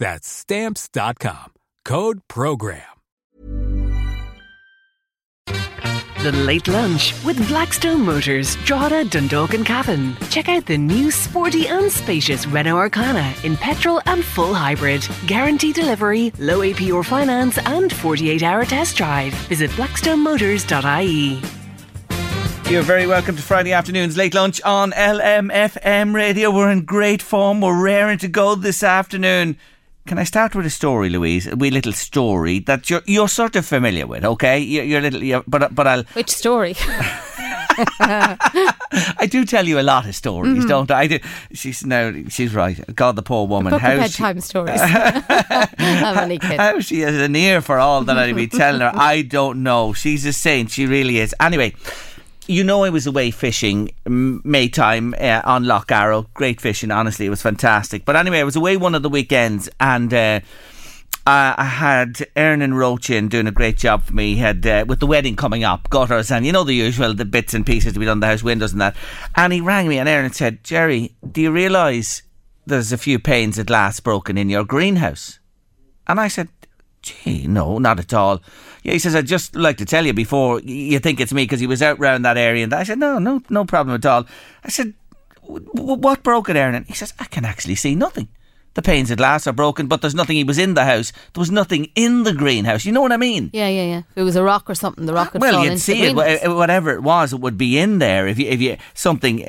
That's Stamps.com. Code PROGRAM. The Late Lunch with Blackstone Motors, Drogheda, Dundalk and Cavan. Check out the new sporty and spacious Renault Arkana in petrol and full hybrid. Guarantee delivery, low APR finance and 48-hour test drive. Visit blackstonemotors.ie. You're very welcome to Friday afternoon's late lunch on LMFM radio. We're in great form. We're raring to go this afternoon. Can I start with a story, Louise? A wee little story that you're you're sort of familiar with, okay? You're, you're little, you're, but but I'll. Which story? I do tell you a lot of stories, Mm-hmm. don't I? I do. She's now she's right. God, the poor woman. Book of How she, bedtime stories. I'm only kidding. how she has an ear for all that I'd be telling her, I don't know. She's a saint. She really is. Anyway. You know, I was away fishing May time uh, on Lough Arrow. Great fishing, honestly, it was fantastic. But anyway, I was away one of the weekends and uh, I had Ernan Roach in doing a great job for me. He had uh, with the wedding coming up, gutters and you know the usual, the bits and pieces to be done, the house windows and that. And he rang me and Ernan said, "Jerry, do you realise there's a few panes of glass broken in your greenhouse?" And I said, Gee, no, not at all. Yeah, he says, I'd just like to tell you before you think it's me because he was out round that area. And I said, no, no, no problem at all. I said, "W- w- what broke it, Aaron? He says, I can actually see nothing. The panes of glass are broken, but there's nothing. He was in the house. There was nothing in the greenhouse. You know what I mean? Yeah, yeah, yeah. If it was a rock or something, the rock would well, fall you'd into see the it, greenhouse. whatever it was, it would be in there if you, if you something.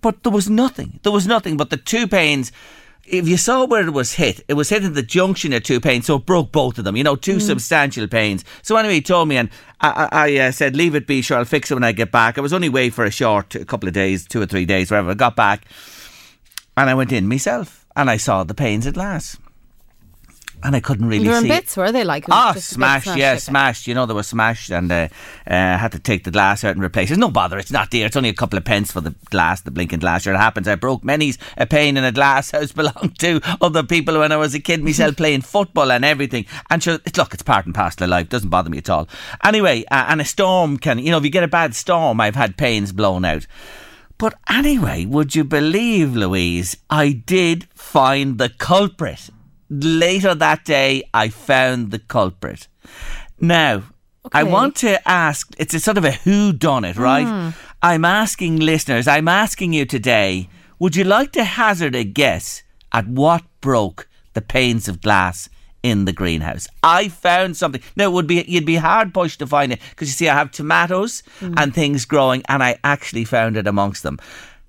But there was nothing. There was nothing. But the two panes. If you saw where it was hit, it was hit in the junction of two panes, so it broke both of them. You know, two substantial panes. So anyway, he told me, and I, I, I uh, said, "Leave it be, sure, I'll fix it when I get back." I was only away for a short, a couple of days, two or three days, wherever. I got back, and I went in myself, and I saw the panes at last, and I couldn't really They were in it. bits, were they? Like Ah, just a smashed, yeah, okay. smashed. You know, they were smashed and uh, uh, had to take the glass out and replace it. No bother, it's not dear. It's only a couple of pence for the glass, the blinking glass. Sure, it happens. I broke many's a pane in a glass house belonged to other people when I was a kid myself playing football and everything. And sure, it's, look, it's part and parcel of life. Doesn't bother me at all. Anyway, uh, and a storm can, you know, if you get a bad storm, I've had panes blown out. But anyway, would you believe, Louise, I did find the culprit. Later that day, I found the culprit. Now, I want to ask, it's a sort of a who done it, right? Hmm. I'm asking listeners, I'm asking you today, would you like to hazard a guess at what broke the panes of glass in the greenhouse? I found something. Now, it would be you'd be hard pushed to find it because you see, I have tomatoes hmm. and things growing, and I actually found it amongst them.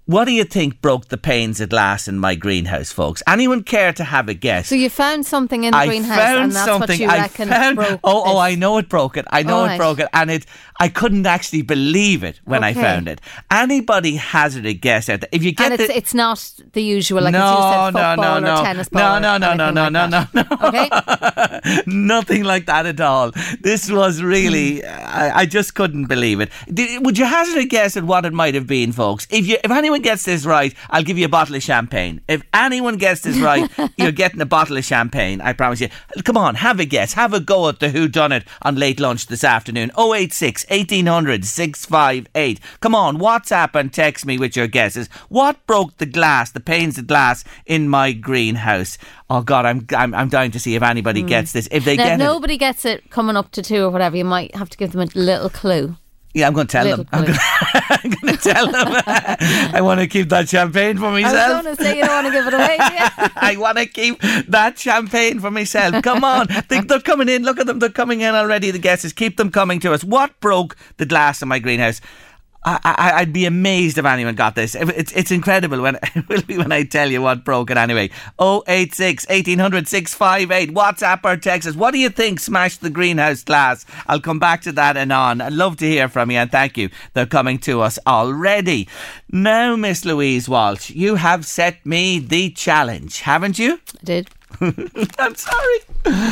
What do you think broke the panes at last in my greenhouse, folks? Anyone care to have a guess? So you found something in the I greenhouse, and that's what you I reckon found. broke oh, oh. I know it broke it. I know All it right. broke it, and it. I couldn't actually believe it when I found it. Anybody hazard a guess out there? If you get And it's, the, it's not the usual, like no, as you said, no, football no, or no, tennis no, ball. no, or no, no, no, like no, no, that. no. Okay. Nothing like that at all. This was really. Hmm. I, I just couldn't believe it. Did, would you hazard a guess at what it might have been, folks? If you, if anyone anyone gets this right, I'll give you a bottle of champagne. If anyone gets this right, you're getting a bottle of champagne. I promise you. Come on, have a guess. Have a go at the Who Done It on late lunch this afternoon. 086 1800 658. Come on, WhatsApp and text me with your guesses. What broke the glass, the panes of glass in my greenhouse? Oh God, I'm I'm, I'm dying to see if anybody hmm. gets this. If they Now, if get it, nobody gets it coming up to two or whatever, you might have to give them a little clue. Yeah, I'm going to tell them. I'm going to tell them. I want to keep that champagne for myself. I was going to say you don't want to give it away. Yeah. I want to keep that champagne for myself. Come on. They, they're coming in. Look at them. They're coming in already. The guesses. Keep them coming to us. What broke the glass in my greenhouse? I, I'd be amazed if anyone got this. It's, it's incredible when when I tell you what broke it anyway. 086 1800 658. WhatsApp or text us. What do you think smashed the greenhouse glass? I'll come back to that and on. I'd love to hear from you and thank you. They're coming to us already. Now, Miss Louise Walsh, you have set me the challenge, haven't you? I did. I'm sorry.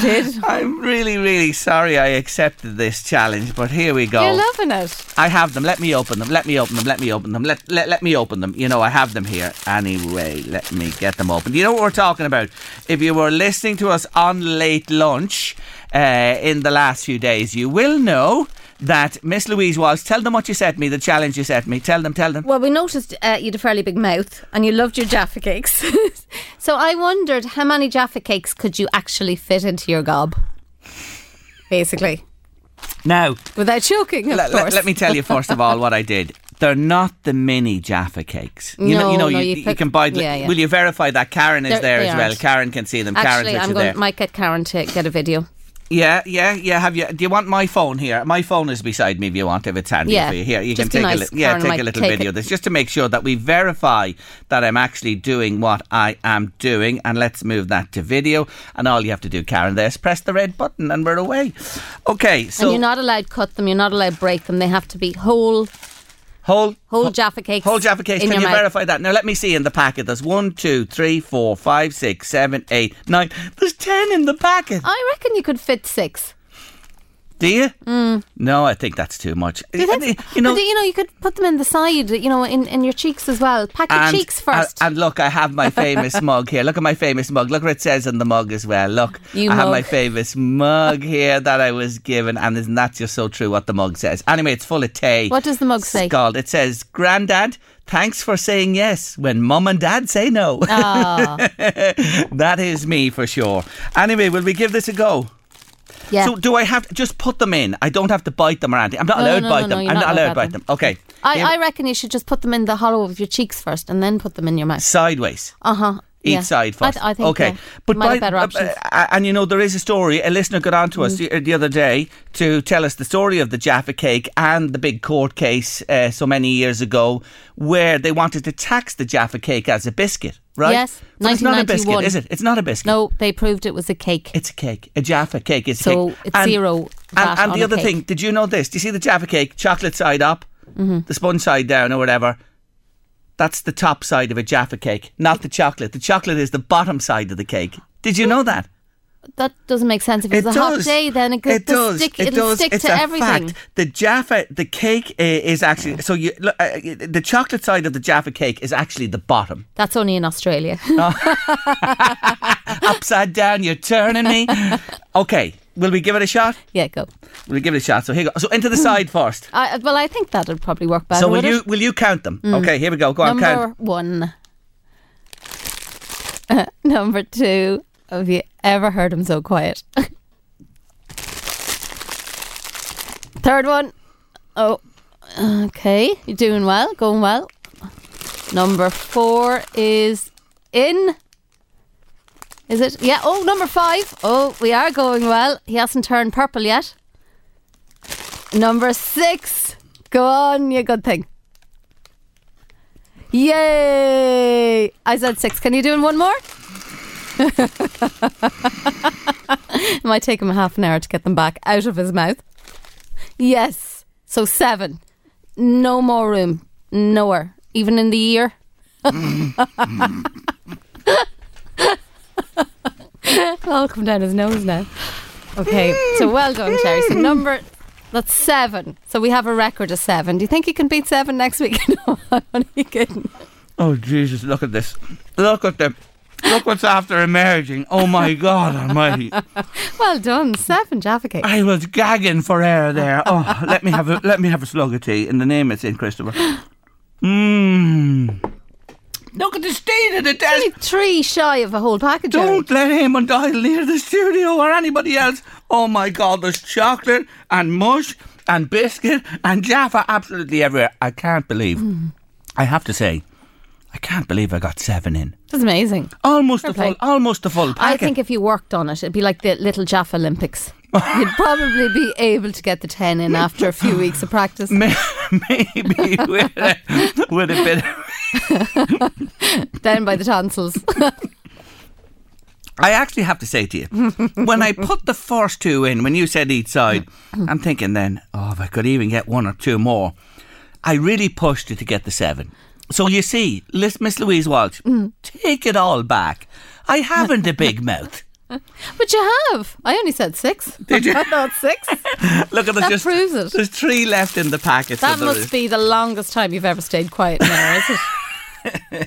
Did. I'm really, really sorry I accepted this challenge, but here we go. You're loving it. I have them. Let me open them. Let me open them. Let me open them. Let, let, let me open them. You know, I have them here. Anyway, let me get them open. You know what we're talking about? If you were listening to us on late lunch uh, in the last few days, you will know that Miss Louise was. tell them what you set me, the challenge you set me. Tell them, tell them. Well, we noticed uh, you had a fairly big mouth and you loved your Jaffa cakes. so I wondered how many Jaffa cakes could you actually fit into your gob? Basically. Now, Without choking, of let, course. let, let me tell you first of all what I did. They're not the mini Jaffa cakes. You know, No, you know, no, you, you you can buy. yeah, yeah. Will you verify that Karen is They're- there as well? aren't. Karen can see them. Karen's Actually, with I'm going there. might get Karen to get a video. Yeah, yeah, yeah. Have you? Do you want my phone here? My phone is beside me. If you want, if it's handy Yeah, for you, here you just can take nice. a li- yeah, Karen take a little take video it. of this just to make sure that we verify that I'm actually doing what I am doing. And let's move that to video. And all you have to do, Karen, there is press the red button, and we're away. Okay, so and you're not allowed cut them. You're not allowed break them. They have to be whole, whole whole Jaffa cakes. Whole Jaffa cakes. Can you mouth. verify that? Now let me see in the packet. There's one, two, three, four, five, six, seven, eight, nine. There's ten in the packet. I reckon you could fit six. Do you? No, I think that's too much. Mm. Do you think? You know, you know, you could put them in the side. You know, in, in your cheeks as well. Pack your and, cheeks first. And, and look, I have my famous mug here. Look at my famous mug. Look what it says on the mug as well. Look, You I have my mug. famous mug here that I was given, and isn't that just so true what the mug says? Anyway, it's full of tea. What does the mug say? Scald. It says, "Grandad, thanks for saying yes when Mum and Dad say no." Ah, that is me for sure. Anyway, will we give this a go? Yeah. So, do I have to just put them in? I don't have to bite them or anything. I'm not No, allowed to no, bite no, them. no, I'm not not allowed to bite them. Okay. I, I reckon you should just put them in the hollow of your cheeks first, and then put them in your mouth. sideways. Uh huh. Each side first. I, I think. okay, yeah. but might by- uh, options. uh, and you know there is a story. A listener got on to us Mm. the, the other day to tell us the story of the Jaffa cake and the big court case uh, so many years ago, where they wanted to tax the Jaffa cake as a biscuit. Right? Yes, but it's not a biscuit, 1991. is it? It's not a biscuit. no, they proved it was a cake. It's a cake. A Jaffa cake is a So cake. it's zero And, and the other thing, did you know this? Do you see the Jaffa cake? Chocolate side up, Mm-hmm. the sponge side down, or whatever. That's the top side of a Jaffa cake, not the chocolate. The chocolate is the bottom side of the cake. Did you know that? That doesn't make sense. If it's It a hot day, then it, It does. Stick, it it'll does. stick it's to a everything. fact. The Jaffa, the cake uh, is actually so you look, uh, the chocolate side of the Jaffa cake is actually the bottom. That's only in Australia. Upside down, you're turning me. Okay, will we give it a shot? yeah, go. Will We'll give it a shot. So here go. So into the side first. I, well, I think that'd probably work better. So will you it? will you count them? Okay, here we go. Go on, count. Number one. Number two. Have you ever heard him so quiet? Third one. Oh, okay. You're doing well. Going well. Number four is in. Is it? Yeah. Oh, number five. Oh, we are going well. He hasn't turned purple yet. Number six. Go on, you good thing. Yay! I said six. Can you do one more? it might take him a half an hour to get them back out of his mouth. Yes. So seven. No more room. Nowhere. Even in the ear. I'll come down his nose now. Okay. So well done, Sherry. So number that's seven. So we have a record of seven. Do you think you can beat seven next week? no, I'm only kidding. Oh Jesus! Look at this. Look at them. Look what's after emerging. Oh my God Almighty! Well done. Seven Jaffa cakes. I was gagging for air there. Oh, let me have a let me have a slug of tea in the name of Saint Christopher. Mmm. Look at the state of the desk. Only three shy of a whole package. Don't let Eamon Doyle near the studio or anybody else. Oh my God, there's chocolate and mush and biscuit and Jaffa absolutely everywhere. I can't believe. Hmm. I have to say, I can't believe I got seven in. That's amazing. Almost Fair the full, play. almost the full packet. I think if you worked on it, it'd be like the little Jaffa Olympics. You'd probably be able to get the 10 in after a few weeks of practice. Maybe with a, with a bit. Of, Down by the tonsils. I actually have to say to you, when I put the first two in, when you said each side, I'm thinking then, oh, if I could even get one or two more, I really pushed it to get the seven. So you see, Miss Louise Walsh, mm. take it all back. I haven't a big mouth. but you have. I only said six. Did you? I thought six. Look at That just proves it. there's three left in the packet. That must is- be the longest time you've ever stayed quiet now, is it?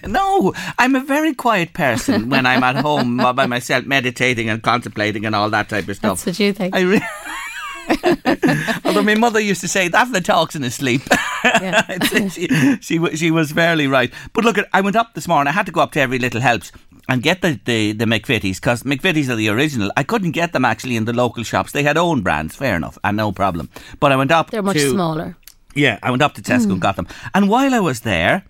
No, I'm a very quiet person when I'm at home by myself, meditating and contemplating and all that type of stuff. That's what you think. I re- Although my mother used to say, "Daphne talks in his sleep." Yeah. She, she she was fairly right. But look, I went up this morning. I had to go up to Every Little Helps and get the the, the McVitie's because McVitie's are the original. I couldn't get them actually in the local shops. They had own brands, fair enough, and no problem. But I went up. They're much to, smaller. yeah, I went up to Tesco and mm. got them. And while I was there,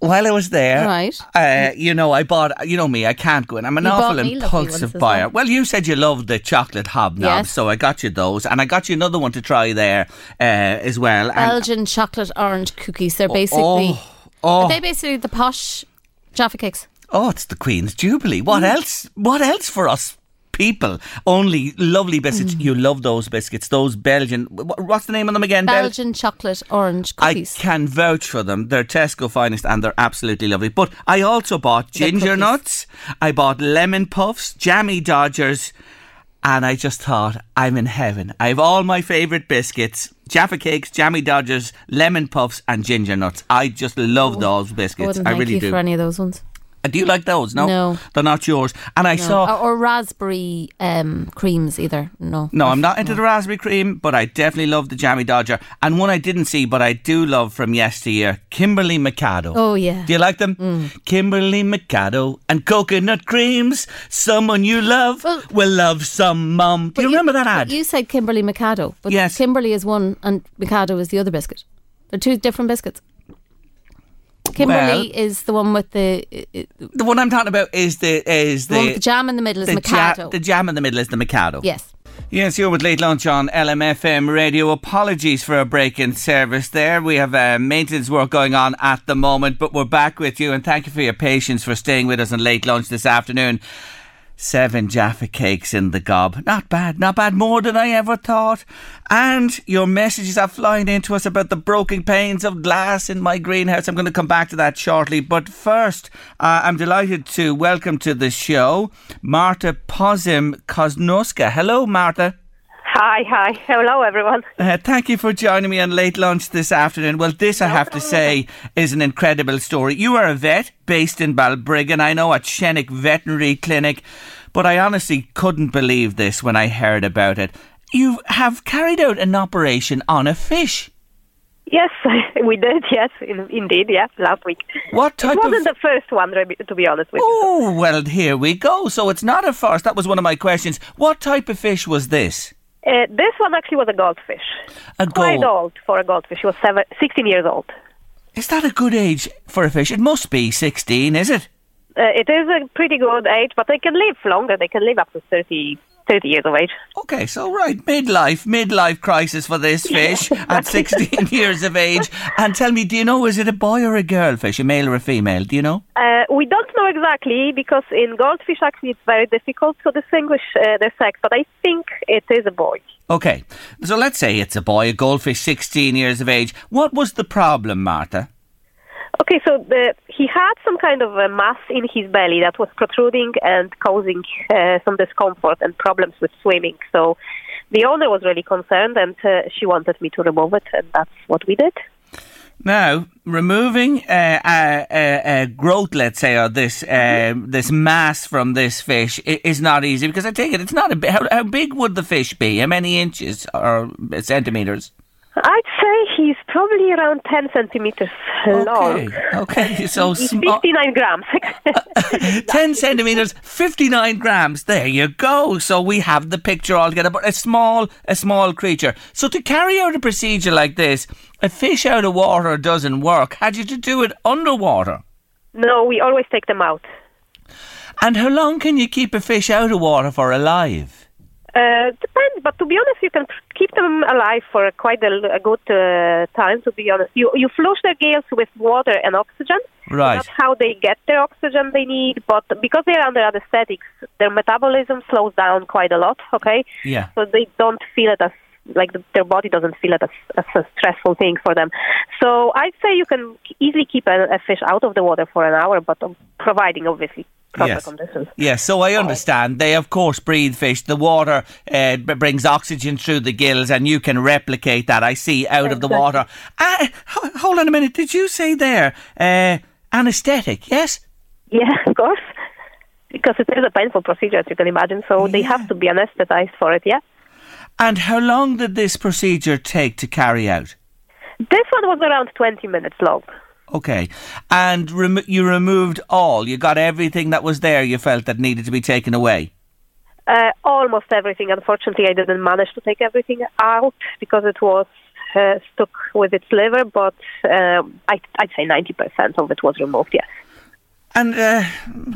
while I was there, Right. Uh, you know, I bought. You know me, I can't go in. I'm an You awful impulsive buyer. well. Well, you said you loved the chocolate hobnobs, Yes. so I got you those, and I got you another one to try there uh, as well. And- Belgian chocolate orange cookies. They're basically. oh, oh, Are they basically the posh Jaffa cakes? oh, it's the Queen's Jubilee. What Mm. else? What else for us? People, only lovely biscuits. Mm. You love those biscuits. Those Belgian. What's the name of them again? Bel- Belgian chocolate orange cookies. I can vouch for them. They're Tesco finest and they're absolutely lovely. But I also bought ginger nuts, I bought lemon puffs, jammy dodgers, and I just thought, I'm in heaven. I have all my favourite biscuits Jaffa cakes, jammy dodgers, lemon puffs, and ginger nuts. I just love those biscuits. I really do. for any of those ones. Uh, do you like those? No, No. they're not yours. And I No. saw. Or, or raspberry um, creams either. No. No, I'm not into the raspberry cream, but I definitely love the Jammy Dodger. And one I didn't see, but I do love from yesteryear, Kimberley Mikado. Oh, yeah. Do you like them? Kimberley Mikado and coconut creams. Someone you love Well- will love some mum. Do But you remember that ad? You said Kimberley Mikado, but Yes. Kimberley is one and Mikado is the other biscuit. They're two different biscuits. Kimberley Well- is the one with the, uh, uh, the one I'm talking about is the is the, the the jam in the middle is the, Mikado. ja- the jam in the middle is the Mikado. yes. Yes, you're with Late Lunch on LMFM Radio. Apologies for a break in service there. We have uh, maintenance work going on at the moment, but we're back with you and thank you for your patience for staying with us on Late Lunch this afternoon. Seven Jaffa cakes in the gob. Not bad, not bad. More than I ever thought. And your messages are flying into us about the broken panes of glass in my greenhouse. I'm going to come back to that shortly. But first, uh, I'm delighted to welcome to the show Marta Posim Koznoska. Hello, Marta. Hi, hi. Hello, everyone. Uh, thank you for joining me on late lunch this afternoon. Well, this I have to say is an incredible story. You are a vet based in Balbriggan, I know, at Shennick Veterinary Clinic, but I honestly couldn't believe this when I heard about it. You have carried out an operation on a fish. Yes, we did. Yes, in, indeed. Yeah, last week. What type? It wasn't of? the first one, to be- honest with you. Oh well, here we go. So it's not a farce. That was one of my questions. What type of fish was this? Uh, this one actually was a goldfish. A Quite gold. old for a goldfish. She was seven, 16 years old. Is that a good age for a fish? It must be sixteen, is it? Uh, it is a pretty good age, but they can live longer. They can live up to 30, 30 years of age. Okay, so right, midlife, midlife crisis for this fish at 16 years of age. And tell me, do you know, is it a boy or a girl fish, a male or a female? Do you know? Uh, we don't know exactly because in goldfish actually it's very difficult to distinguish uh, the sex, but I think it is a boy. Okay, so let's say it's a boy, a goldfish, 16 years of age. What was the problem, Martha? Okay, so the, he had some kind of a mass in his belly that was protruding and causing uh, some discomfort and problems with swimming. So the owner was really concerned and uh, she wanted me to remove it, and that's what we did. Now, removing uh, a, a, a growth, let's say, or this uh, this mass from this fish is not easy because I take it it's not a big. How, how big would the fish be? How many inches or centimeters? I'd probably around 10 centimeters long. Okay, okay. So small, 59 grams. 10 centimeters, 59 grams. There you go. So we have the picture all together. But a small, a small creature. So to carry out a procedure like this, a fish out of water doesn't work. Had you to do it underwater? no, we always take them out. And how long can you keep a fish out of water for alive? Uh, depends, but to be honest, you can keep them alive for quite a, a good uh, time. To be honest, you you flush their gills with water and oxygen. Right. That's how they get the oxygen they need. But because they're under anesthetics, their metabolism slows down quite a lot. Okay. Yeah. So they don't feel it as like the, their body doesn't feel it as, as a stressful thing for them. So I'd say you can easily keep a, a fish out of the water for an hour, but um, providing obviously proper Yes. conditions. Yes, so I understand. They, of course, breathe fish. The water uh, b- brings oxygen through the gills, and you can replicate that. I see out of the water. Uh, ho- hold on a minute. Did you say there uh, anaesthetic? Yes. Yeah, of course. Because it is a painful procedure, as you can imagine. So they have to be anesthetized for it, yeah. And how long did this procedure take to carry out? This one was around 20 minutes long. Okay, and remo- you removed all. You got everything that was there. You felt that needed to be taken away. Uh, almost everything. Unfortunately, I didn't manage to take everything out because it was uh, stuck with its liver, but um, I, I'd say 90% of it was removed, yes. And uh,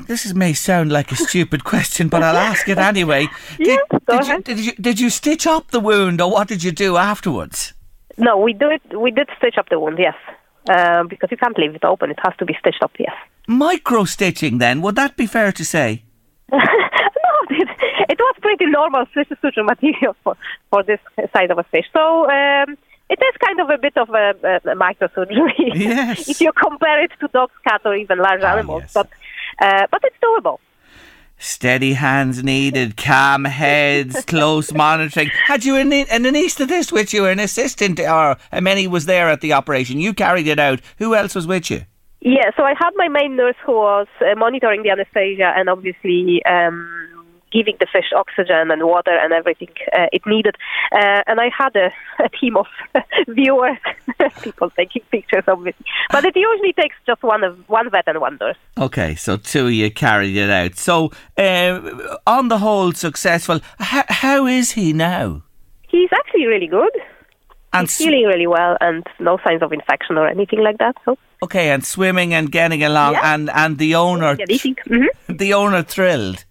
this is, may sound like a stupid question, but I'll ask it anyway. Yeah, did, go did you, ahead. did you did you stitch up the wound, or what did you do afterwards? No, we do it. We did stitch up the wound, yes. Um, because you can't leave it open. It has to be stitched up, yes. Micro stitching, then would that be fair to say? no, it, it was pretty normal suture suture material for, for this size of a fish. So um, it is kind of a bit of a, a, a microsurgery Yes. if you compare it to dogs, cats, or even large animals. yes. But uh, but it's doable. Steady hands needed, calm heads, close monitoring. Had you an, an anaesthetist with you, an assistant, or uh, many was there at the operation? You carried it out. Who else was with you? Yeah, so I had my main nurse who was uh, monitoring the anesthesia and obviously um, giving the fish oxygen and water and everything uh, it needed. Uh, and I had a, a team of viewers, people taking pictures, obviously. But it usually takes just one of one vet and one nurse. Okay, so two of you carried it out. So, uh, on the whole, successful. H- how is he now? He's actually really good. And He's healing really well and no signs of infection or anything like that. So okay, and swimming and getting along, Yeah. and and the owner, yeah, eating. hmm the owner thrilled.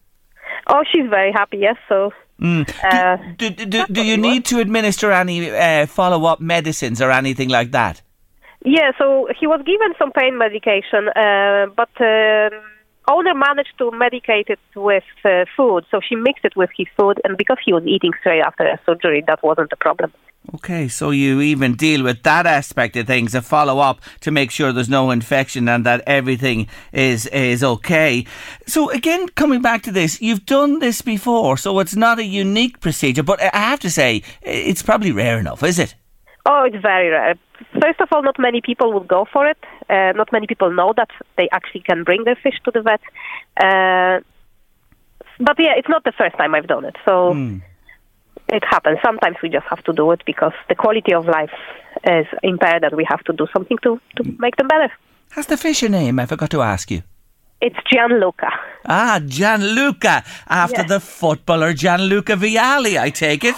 Oh, she's very happy. Yes. So uh, Do, do, do, do you need to administer any uh, follow up medicines or anything like that? Yeah, so he was given some pain medication, uh, but um owner managed to medicate it with uh, food. So she mixed it with his food, and because he was eating straight after a surgery, that wasn't a problem. Okay, so you even deal with that aspect of things, a follow up to make sure there's no infection and that everything is is okay. So again, coming back to this, you've done this before, so it's not a unique procedure, but I have to say it's probably rare enough, is it? Oh, it's very rare. First of all, not many people would go for it. Uh, not many people know that they actually can bring their fish to the vet. Uh, but yeah, it's not the first time I've done it. So it happens. Sometimes we just have to do it because the quality of life is impaired and we have to do something to, to make them better. Has the fish a name? I forgot to ask you. It's Gianluca. Ah, Gianluca, after Yeah. the footballer Gianluca Vialli, I take it.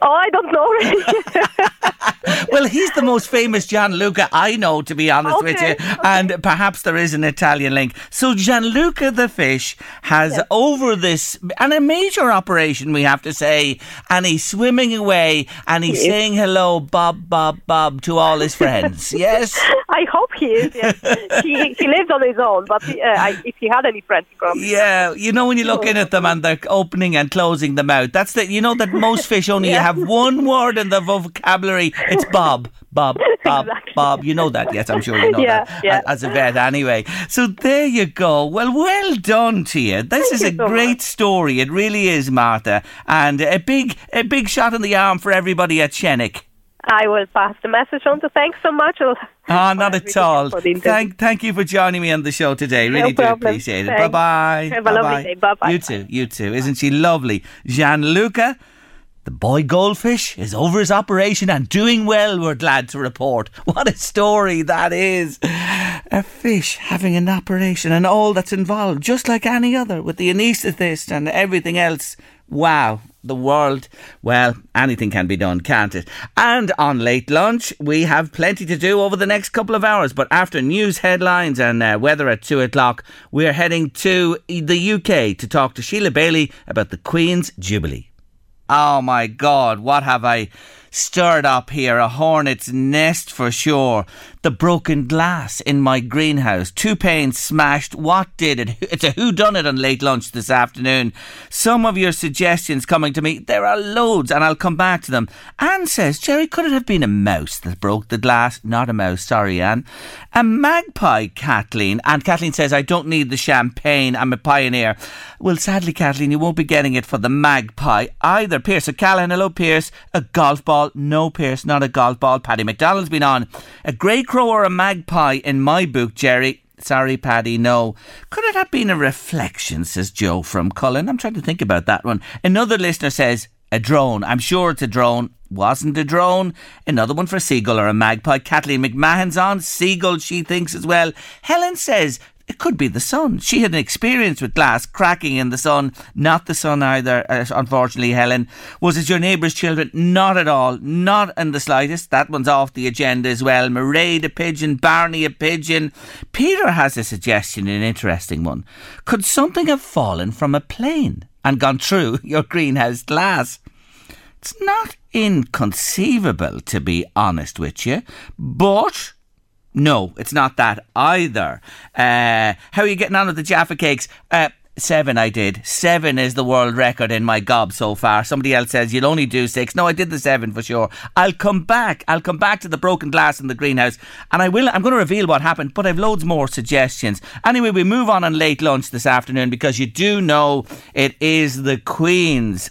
Oh, I don't know really. Well, he's the most famous Gianluca I know, to be honest with you. Okay, And perhaps there is an Italian link. So Gianluca the fish has over this, and a major operation, we have to say, and he's swimming away and he's Yes. saying hello, Bob, Bob, Bob, to all his friends. yes? I hope he is. Yes. he he lives on his own, but he, uh, I, if he had any friends, probably. Yeah, you know when you look in at them and they're opening and closing the mouth. That's the you know that most fish only Yeah. Have one word in the vocabulary. It's Bob, Bob, Bob, Exactly. Bob. You know that? Yes, I'm sure you know Yeah, that yeah. as a vet. Anyway, so there you go. Well, well done to you. This is you a so great much. story. It really is, Martha, and a big a big shot in the arm for everybody at Shennick. I will pass the message on to thanks so much. I'll- Ah, not at all. Thank, thank you for joining me on the show today. Really do problem. appreciate it. Bye bye. Have a lovely day. Bye-bye. You too. You too. Isn't she lovely? Gianluca, the boy goldfish, is over his operation and doing well. We're glad to report. What a story that is! A fish having an operation and all that's involved, just like any other, with the anaesthetist and everything else. Wow, the world. Well, anything can be done, can't it? And on late lunch, we have plenty to do over the next couple of hours. But after news headlines and uh, weather at two o'clock, we're heading to the UK to talk to Sheila Bailey about the Queen's Jubilee. Oh my God, what have I stirred up here? A hornet's nest for sure. The broken glass in my greenhouse. Two panes smashed. What did it? It's a who done it on late lunch this afternoon. Some of your suggestions coming to me. There are loads and I'll come back to them. Anne says, Jerry, could it have been a mouse that broke the glass? Not a mouse, sorry, Anne. A magpie, Kathleen. And Kathleen says, I don't need the champagne. I'm a pioneer. Well, sadly, Kathleen, you won't be getting it for the magpie either. Pierce O'Callaghan, hello, Pierce. A golf ball. No, Pierce, not a golf ball. Paddy McDonald's been on. A grey crow or a magpie in my book, Jerry. Sorry, Paddy, no. Could it have been a reflection, says Joe from Cullen? I'm trying to think about that one. Another listener says, a drone. I'm sure it's a drone. Wasn't a drone. Another one for a seagull or a magpie. Kathleen McMahon's on. Seagull, she thinks as well. Helen says, it could be the sun. She had an experience with glass cracking in the sun. Not the sun either, uh, unfortunately, Helen. Was it your neighbour's children? Not at all. Not in the slightest. That one's off the agenda as well. Mairead a pigeon, Barney a pigeon. Peter has a suggestion, an interesting one. Could something have fallen from a plane and gone through your greenhouse glass? It's not inconceivable, to be honest with you, but no, it's not that either. Uh, how are you getting on with the Jaffa cakes? Uh, Seven, I did. Seven is the world record in my gob so far. Somebody else says you'll only do six. No, I did the seven for sure. I'll come back. I'll come back to the broken glass in the greenhouse, and I will. I'm going to reveal what happened, but I've loads more suggestions. Anyway, we move on on late lunch this afternoon because you do know it is the Queen's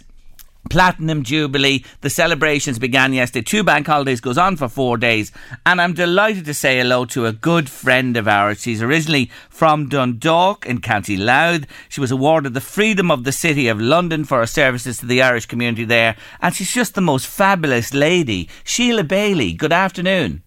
Platinum Jubilee. The celebrations began yesterday. Two bank holidays goes on for four days. And I'm delighted to say hello to a good friend of ours. She's originally from Dundalk in County Louth. She was awarded the Freedom of the City of London for her services to the Irish community there. And she's just the most fabulous lady. Sheila Bailey, good afternoon.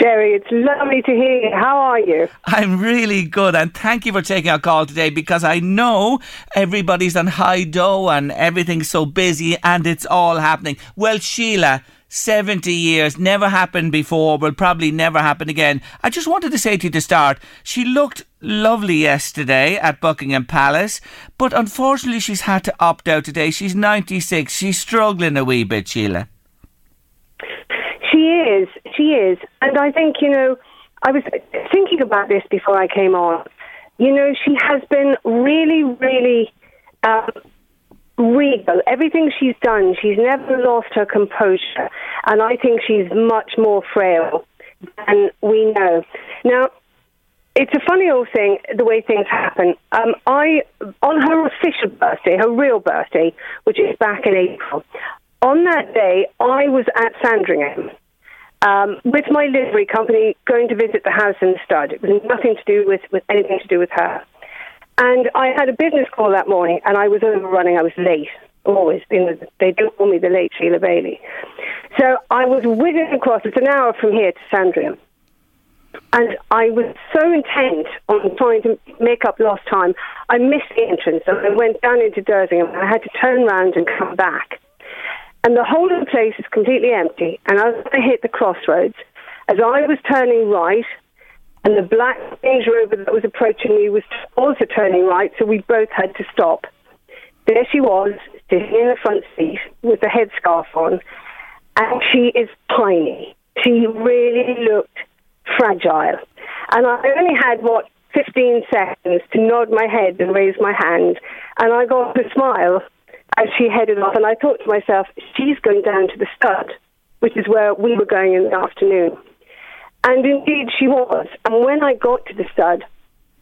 Jerry, it's lovely to hear you. How are you? I'm really good, and thank you for taking our call today because I know everybody's on high dough and everything's so busy and it's all happening. Well, Sheila, 70 years, never happened before, will probably never happen again. I just wanted to say to you to start, she looked lovely yesterday at Buckingham Palace, but unfortunately she's had to opt out today. She's 96, she's struggling a wee bit, Sheila. She is. She is. And I think, you know, I was thinking about this before I came on. You know, she has been really, really um, regal. Everything she's done, she's never lost her composure. And I think she's much more frail than we know. Now, it's a funny old thing, the way things happen. Um, I, on her official birthday, her real birthday, which is back in April, on that day, I was at Sandringham um, with my livery company going to visit the house in the stud. It was nothing to do with, with anything to do with her. And I had a business call that morning, and I was overrunning. I was late, always. You know, they do call me the late Sheila Bailey. So I was whizzing across. It's an hour from here to Sandringham. And I was so intent on trying to make up lost time, I missed the entrance. And I went down into Dersingham, and I had to turn round and come back. And the whole of the place is completely empty. And as I hit the crossroads, as I was turning right, and the black Range Rover that was approaching me was also turning right, so we both had to stop. There she was, sitting in the front seat with a headscarf on, and she is tiny. She really looked fragile. And I only had, what, 15 seconds to nod my head and raise my hand, and I got a smile as she headed off. And I thought to myself, she's going down to the stud, which is where we were going in the afternoon. And indeed she was. And when I got to the stud,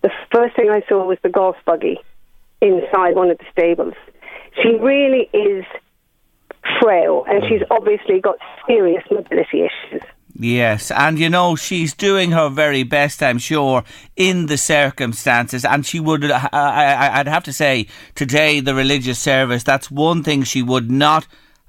the first thing I saw was the golf buggy inside one of the stables. She really is frail, and she's obviously got serious mobility issues. Yes, and you know she's doing her very best, I'm sure, in the circumstances. And she would, uh, I, I'd have to say, today the religious service. That's one thing she would not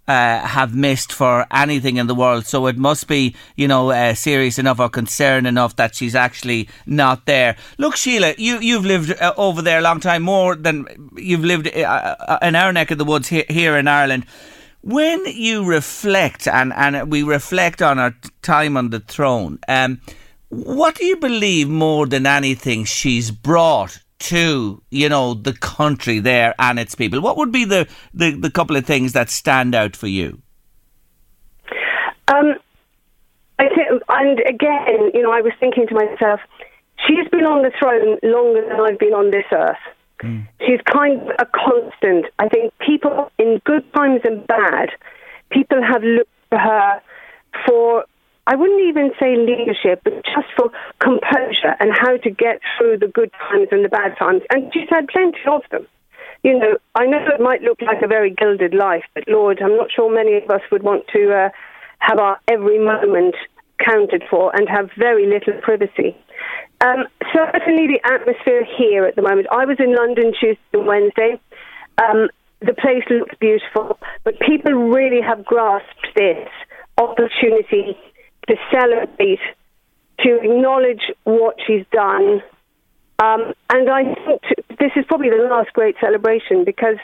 uh, have missed for anything in the world. So it must be, you know, uh, serious enough or concern enough that she's actually not there. Look, Sheila, you you've lived uh, over there a long time, more than you've lived uh, uh, in our neck of the woods here, here in Ireland. When you reflect, and, and we reflect on our time on the throne, um, what do you believe more than anything she's brought to, you know, the country there and its people? What would be the, the, the couple of things that stand out for you? Um, I think, and again, you know, I was thinking to myself, she's been on the throne longer than I've been on this earth. Mm. She's kind of a constant. I think people, in good times and bad, people have looked for her for, I wouldn't even say leadership, but just for composure and how to get through the good times and the bad times. And she's had plenty of them. You know, I know it might look like a very gilded life, but Lord, I'm not sure many of us would want to uh, have our every moment counted for and have very little privacy. Um, certainly, the atmosphere here at the moment. I was in London Tuesday and Wednesday. Um, the place looks beautiful, but people really have grasped this opportunity to celebrate, to acknowledge what she's done. Um, and I think this is probably the last great celebration because,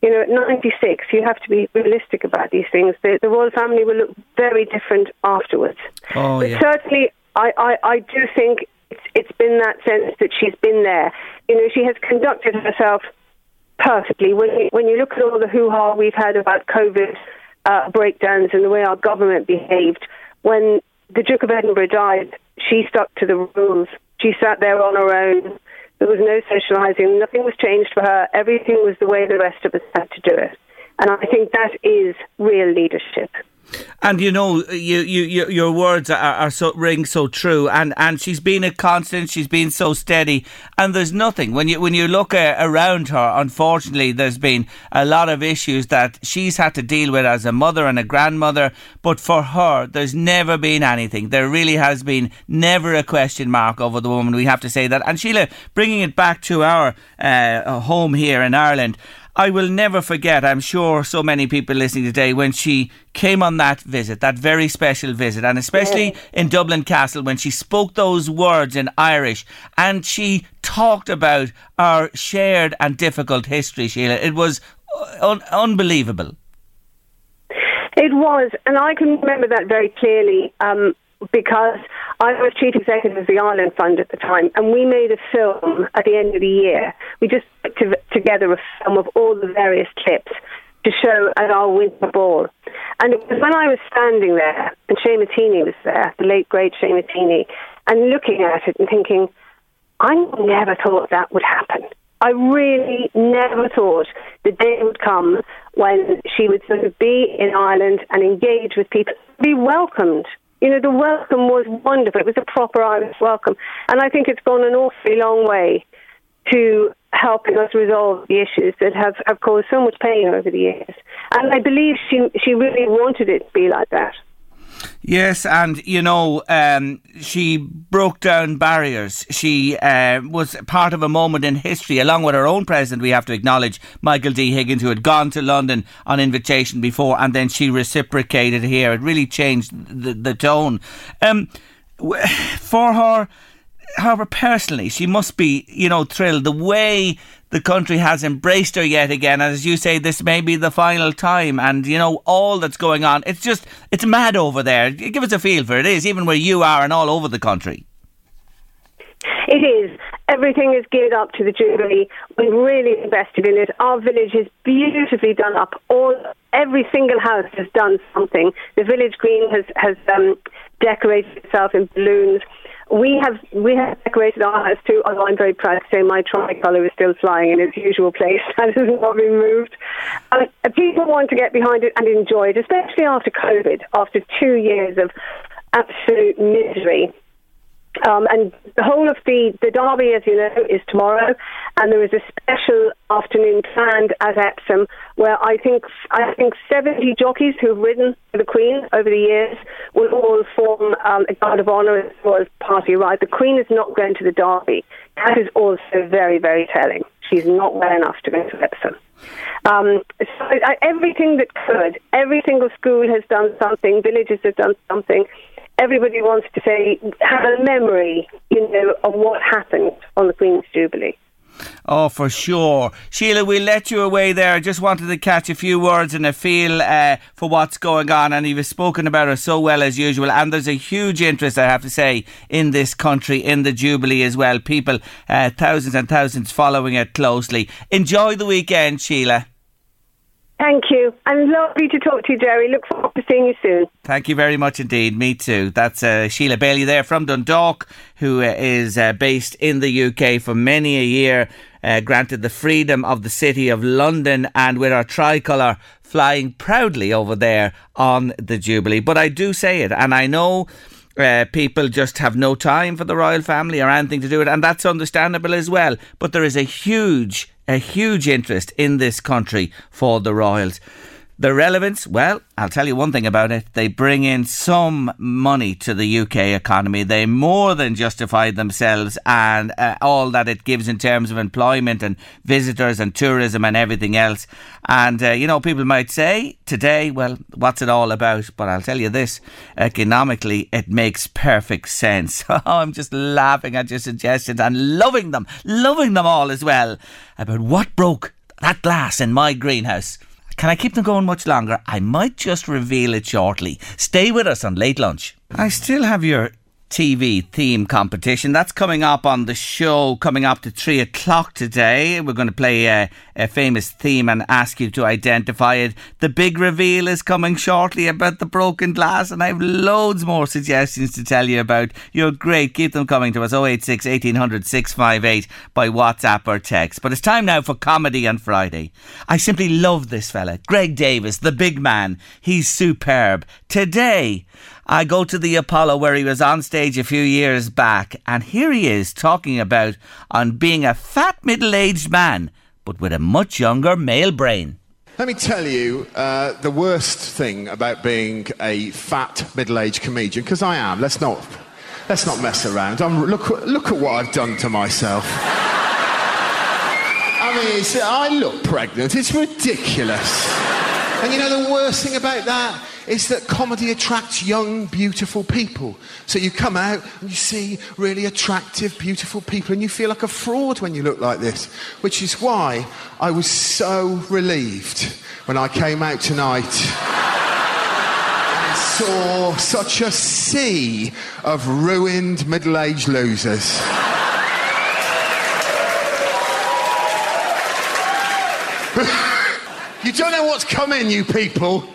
you know, at 96, you have to be realistic about these things. The, the royal family will look very different afterwards. Oh, but yeah. certainly, I, I, I do think it's, it's been that sense that she's been there. You know, she has conducted herself perfectly. When you, when you look at all the hoo ha we've had about COVID uh, breakdowns and the way our government behaved, when the Duke of Edinburgh died, she stuck to the rules. She sat there on her own. There was no socialising. Nothing was changed for her. Everything was the way the rest of us had to do it. And I think that is real leadership. And you know, you, you, your words are, are, so ring so true. And, and she's been a constant. She's been so steady. And there's nothing when you when you look uh, around her. Unfortunately, there's been a lot of issues that she's had to deal with as a mother and a grandmother. But for her, there's never been anything. There really has been never a question mark over the woman. We have to say that. And Sheila, bringing it back to our uh, home here in Ireland. I will never forget, I'm sure so many people listening today, when she came on that visit, that very special visit, and especially yeah. in Dublin Castle when she spoke those words in Irish and she talked about our shared and difficult history, Sheila. It was un- unbelievable. It was, and I can remember that very clearly. Um, because I was chief executive of the Ireland Fund at the time, and we made a film at the end of the year. We just put to, together a film of all the various clips to show at our winter ball. And it was when I was standing there, and Seamus Heaney was there, the late great Seamus Heaney, and looking at it and thinking, I never thought that would happen. I really never thought the day would come when she would sort of be in Ireland and engage with people, be welcomed you know, the welcome was wonderful. It was a proper Irish welcome. And I think it's gone an awfully long way to helping us resolve the issues that have, have caused so much pain over the years. And I believe she, she really wanted it to be like that. Yes, and you know, um, she broke down barriers. She uh, was part of a moment in history, along with her own president. We have to acknowledge Michael D. Higgins, who had gone to London on invitation before, and then she reciprocated here. It really changed the, the tone. Um, for her, however, personally, she must be, you know, thrilled the way the country has embraced her yet again. And as you say, this may be the final time. And, you know, all that's going on, it's just, it's mad over there. Give us a feel for it is, even where you are and all over the country. It is. Everything is geared up to the Jubilee. We've really invested in it. Our village is beautifully done up. All every single house has done something. The village green has has um, decorated itself in balloons. We have we have decorated our house too, although I'm very proud to say my tricolour is still flying in its usual place. and has not been moved. Um, people want to get behind it and enjoy it, especially after COVID, after two years of absolute misery. Um, and the whole of the, the derby, as you know, is tomorrow, and there is a special afternoon planned at Epsom where I think I think 70 jockeys who've ridden for the Queen over the years will all form um, a guard of honour as well as party ride. The Queen is not going to the derby. That is also very, very telling. She's not well enough to go to Epsom. Um, so I, everything that could, every single school has done something, villages have done something everybody wants to say, have a memory, you know, of what happened on the Queen's Jubilee. Oh, for sure. Sheila, we'll let you away there. I just wanted to catch a few words and a feel uh, for what's going on. And you've spoken about it so well as usual. And there's a huge interest, I have to say, in this country, in the Jubilee as well. People, uh, thousands and thousands following it closely. Enjoy the weekend, Sheila. Thank you. And lovely to talk to you, Jerry. Look forward to seeing you soon. Thank you very much indeed. Me too. That's uh, Sheila Bailey there from Dundalk, who uh, is uh, based in the UK for many a year, uh, granted the freedom of the city of London, and with our tricolour flying proudly over there on the Jubilee. But I do say it, and I know. Uh, people just have no time for the royal family or anything to do with it, and that's understandable as well. But there is a huge a huge interest in this country for the Royals. The relevance, well, I'll tell you one thing about it. They bring in some money to the UK economy. They more than justify themselves and uh, all that it gives in terms of employment and visitors and tourism and everything else. And, uh, you know, people might say today, well, what's it all about? But I'll tell you this economically, it makes perfect sense. oh, I'm just laughing at your suggestions and loving them, loving them all as well about what broke that glass in my greenhouse. Can I keep them going much longer? I might just reveal it shortly. Stay with us on Late Lunch. I still have your TV theme competition. That's coming up on the show, coming up to three o'clock today. We're going to play a, a, famous theme and ask you to identify it. The big reveal is coming shortly about the broken glass, and I have loads more suggestions to tell you about. You're great. Keep them coming to us 086 1800 658 by WhatsApp or text. But it's time now for Comedy on Friday. I simply love this fella, Greg Davis, the big man. He's superb. Today, I go to the Apollo where he was on stage a few years back, and here he is talking about on being a fat middle aged man, but with a much younger male brain. Let me tell you uh, the worst thing about being a fat middle aged comedian, because I am. Let's not, let's not mess around. I'm, look, look at what I've done to myself. I mean, I look pregnant. It's ridiculous. And you know the worst thing about that? is that comedy attracts young, beautiful people. So you come out and you see really attractive, beautiful people, and you feel like a fraud when you look like this. Which is why I was so relieved when I came out tonight and saw such a sea of ruined middle aged losers. you don't know what's coming, you people.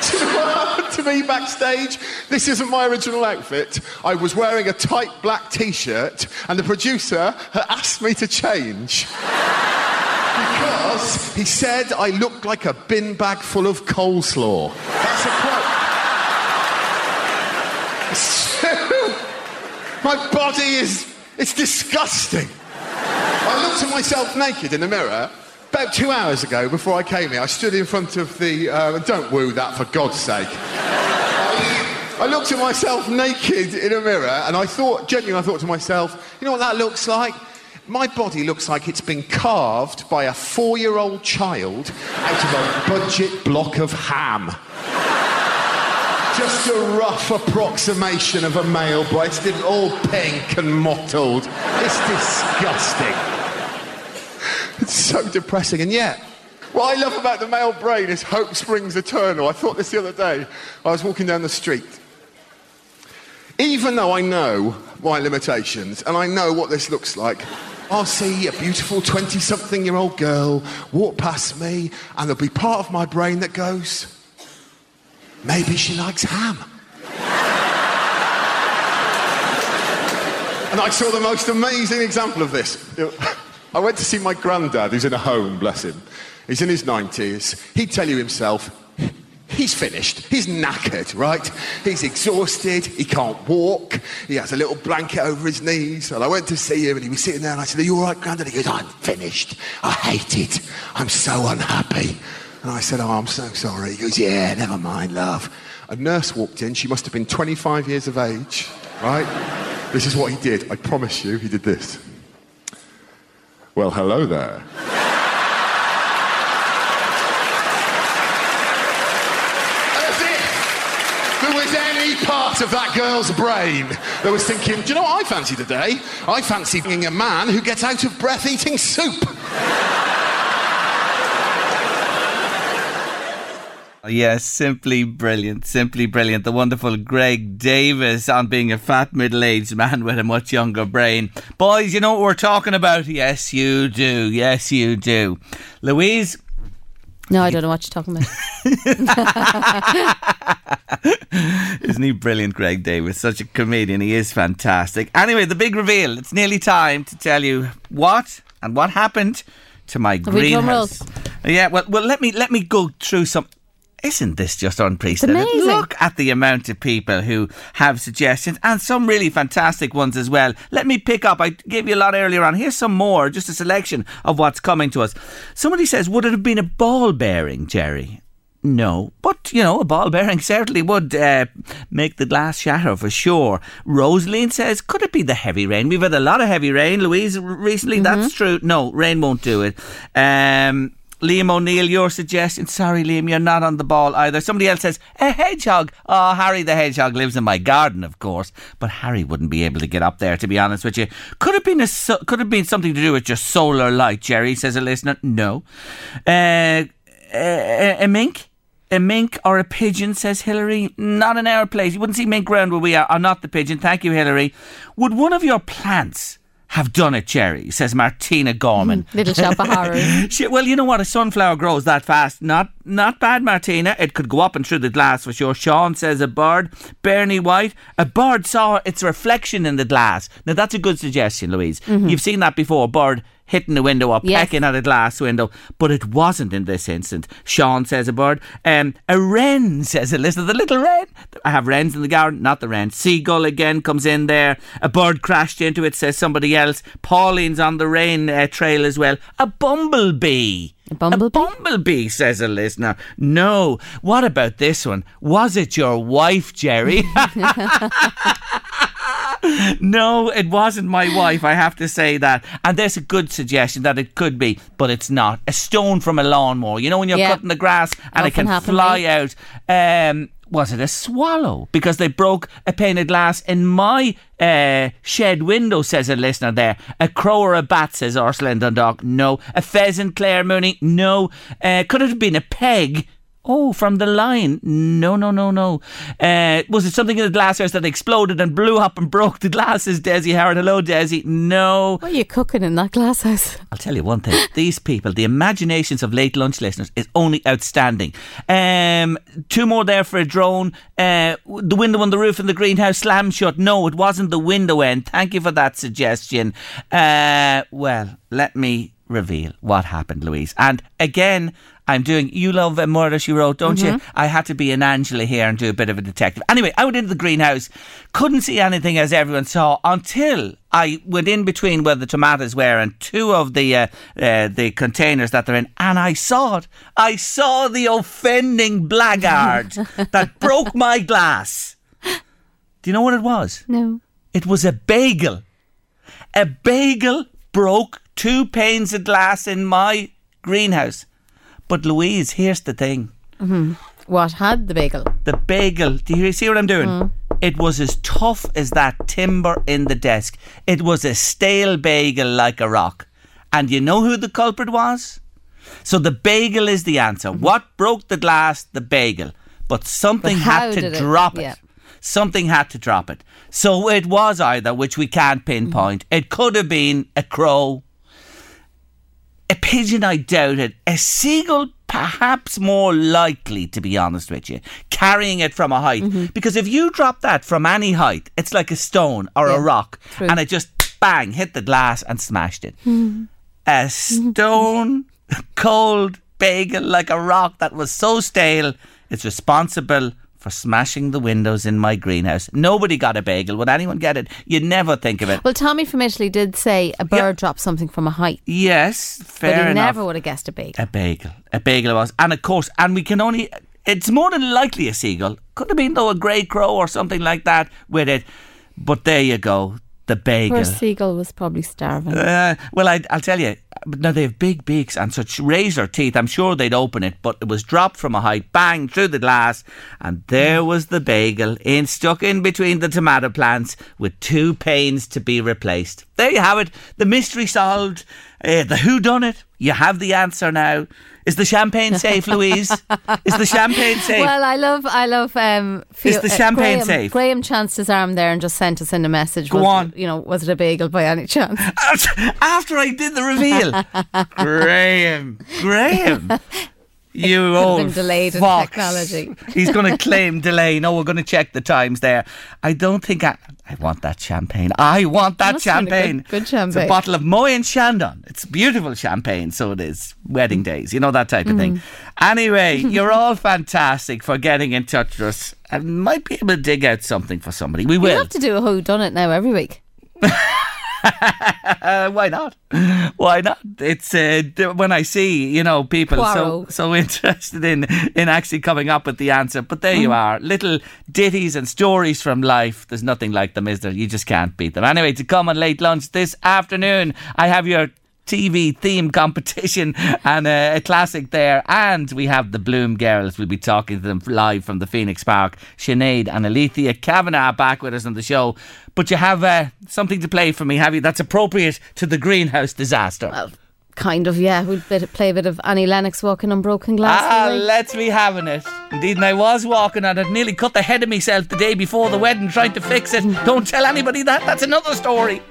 to me backstage? This isn't my original outfit. I was wearing a tight black t shirt, and the producer had asked me to change. because he said I looked like a bin bag full of coleslaw. That's a quote. My body is. It's disgusting. I looked at myself naked in the mirror about two hours ago, before I came here, I stood in front of the. Uh, don't woo that for God's sake. I looked at myself naked in a mirror and I thought, genuinely, I thought to myself, you know what that looks like? My body looks like it's been carved by a four year old child out of a budget block of ham. Just a rough approximation of a male breast, all pink and mottled. It's disgusting. So depressing. And yet, what I love about the male brain is hope springs eternal. I thought this the other day. I was walking down the street. Even though I know my limitations and I know what this looks like, I'll see a beautiful 20 something year old girl walk past me, and there'll be part of my brain that goes, maybe she likes ham. and I saw the most amazing example of this. I went to see my granddad, who's in a home, bless him. He's in his 90s. He'd tell you himself, he's finished. He's knackered, right? He's exhausted. He can't walk. He has a little blanket over his knees. And I went to see him and he was sitting there and I said, Are you all right, Grandad? He goes, I'm finished. I hate it. I'm so unhappy. And I said, Oh, I'm so sorry. He goes, Yeah, never mind, love. A nurse walked in. She must have been 25 years of age, right? this is what he did. I promise you, he did this. Well, hello there. As if there was any part of that girl's brain that was thinking, do you know what I fancy today? I fancy being a man who gets out of breath eating soup. Yes, simply brilliant, simply brilliant. The wonderful Greg Davis on being a fat middle aged man with a much younger brain. Boys, you know what we're talking about? Yes, you do. Yes, you do. Louise, No, I don't know what you're talking about. Isn't he brilliant, Greg Davis? Such a comedian. He is fantastic. Anyway, the big reveal. It's nearly time to tell you what and what happened to my drum greenhouse. Yeah, well, well, let me let me go through some. Isn't this just unprecedented? Look at the amount of people who have suggestions and some really fantastic ones as well. Let me pick up. I gave you a lot earlier on. Here's some more, just a selection of what's coming to us. Somebody says, Would it have been a ball bearing, Jerry? No, but you know, a ball bearing certainly would uh, make the glass shatter for sure. Rosaline says, could it be the heavy rain? We've had a lot of heavy rain, Louise, recently. That's true. No, rain won't do it. Um, Liam O'Neill, your suggestion. Sorry, Liam, you're not on the ball either. Somebody else says, a hedgehog. Oh, Harry the hedgehog lives in my garden, of course. But Harry wouldn't be able to get up there, to be honest with you. Could it been a, could it been something to do with just solar light, Jerry, says a listener. No. Uh, a, a mink? A mink or a pigeon, says Hillary. Not in our place. You wouldn't see mink round where we are. Or not the pigeon. Thank you, Hillary. Would one of your plants have done it, Jerry? Says Martina Gorman. Mm, little shop of horrors. Shit, well, you know what? A sunflower grows that fast. Not not bad, Martina. It could go up and through the glass for sure. Sean says a bird. Bernie White. A bird saw its reflection in the glass. Now, that's a good suggestion, Louise. Mm-hmm. You've seen that before. A bird hitting the window up, Yes. pecking at a glass window. But it wasn't in this instance. Sean says a bird. Um, a wren says a listener. The little wren. I have wrens in the garden, not the wren. Seagull again comes in there. A bird crashed into it, says somebody else. Pauline's on the rain uh, trail as well. A bumblebee. A bumblebee? A bumblebee, says a listener. No. What about this one? Was it your wife, Jerry? no, it wasn't my wife, I have to say that. And there's a good suggestion that it could be, but it's not. A stone from a lawnmower. You know when you're Yeah. cutting the grass and it can happen, fly right? out. Um, was it a swallow? Because they broke a pane of glass in my uh, shed window, says a listener there. A crow or a bat, says Ursula in Dundalk. No. A pheasant, Claire Mooney. No. Uh, could it have been a peg? Oh, from the line. No, no, no, no. Uh, was it something in the glass house that exploded and blew up and broke the glasses, Desi Howard? Hello, Desi. No. What are you cooking in that glass house? I'll tell you one thing. These people, the imaginations of late lunch listeners is only outstanding. Um, two more there for a drone. Uh, the window on the roof in the greenhouse slammed shut. No, it wasn't the window end. Thank you for that suggestion. Uh, well, let me reveal what happened, Louise. And again, I'm doing You Love a Murder, she wrote, don't you? I had to be an Angela here and do a bit of a detective. Anyway, I went into the greenhouse, couldn't see anything as everyone saw until I went in between where the tomatoes were and two of the uh, uh, the containers that they're in, and I saw it. I saw the offending blackguard that broke my glass. Do you know what it was? No. It was a bagel. A bagel broke two panes of glass in my greenhouse. But Louise, here's the thing. Mm-hmm. What had the bagel? The bagel, do you see what I'm doing? Mm. It was as tough as that timber in the desk. It was a stale bagel like a rock. And you know who the culprit was? So the bagel is the answer. Mm-hmm. What broke the glass? The bagel. But something But had to did it- drop it. yeah. Something had to drop it. So it was either, which we can't pinpoint. Mm-hmm. It could have been a crow, a pigeon, I doubt it. A seagull, perhaps more likely, to be honest with you, carrying it from a height. Mm-hmm. Because if you drop that from any height, it's like a stone or a rock, true. and it just bang hit the glass and smashed it. A stone cold bagel like a rock that was so stale is responsible for smashing the windows in my greenhouse. Nobody got a bagel. Would anyone get it? You'd never think of it. Well, Tommy from Italy did say a bird dropped something from a height, Yes, fair but he enough. never would have guessed a bagel. A bagel. A bagel it was. And of course, and we can only. It's more than likely a seagull. Could have been, though, a grey crow or something like that with it. But there you go. The bagel. Poor seagull was probably starving. Uh, well, I, I'll tell you. Now they have big beaks and such razor teeth. I'm sure they'd open it, but it was dropped from a height, bang through the glass, and there was the bagel in stuck in between the tomato plants with two panes to be replaced. There you have it. The mystery solved. Uh, the who done it. You have the answer now. Is the champagne safe, Louise? Is the champagne safe? Well, I love, I love. Um, Is the champagne Graham, safe? Graham chanced his arm there and just sent us in a message. Go was, on. You know, was it a bagel by any chance? After I did the reveal, Graham, Graham, you old been delayed fox. technology. He's going to claim delay. No, we're going to check the times there. I don't think I. I want that champagne. I want that Must have been a champagne. good- good It's a bottle of Moy and Shandon. It's beautiful champagne, so it is. Wedding days, you know that type of thing. Mm-hmm. Anyway, you're all fantastic for getting in touch with us, and might be able to dig out something for somebody. We will. We have to do a who done it now every week. Why not? Why not? It's uh, when I see you know people so Poirot. so interested in in actually coming up with the answer. But there you are, little ditties and stories from life. There's nothing like them, is there? You just can't beat them. Anyway, to come on late lunch this afternoon, I have your. TV theme competition and uh, a classic there, and we have the Bloom Girls. We'll be talking to them live from the Phoenix Park. Sinead and Alethea Kavanagh back with us on the show. But you have uh, something to play for me, have you? That's appropriate to the greenhouse disaster. Well, kind of, yeah. We'll bit, play a bit of Annie Lennox walking on broken glass. Ah, let's be having it. Indeed, and I was walking and I'd nearly cut the head of myself the day before the wedding trying to fix it. Don't tell anybody that. That's another story.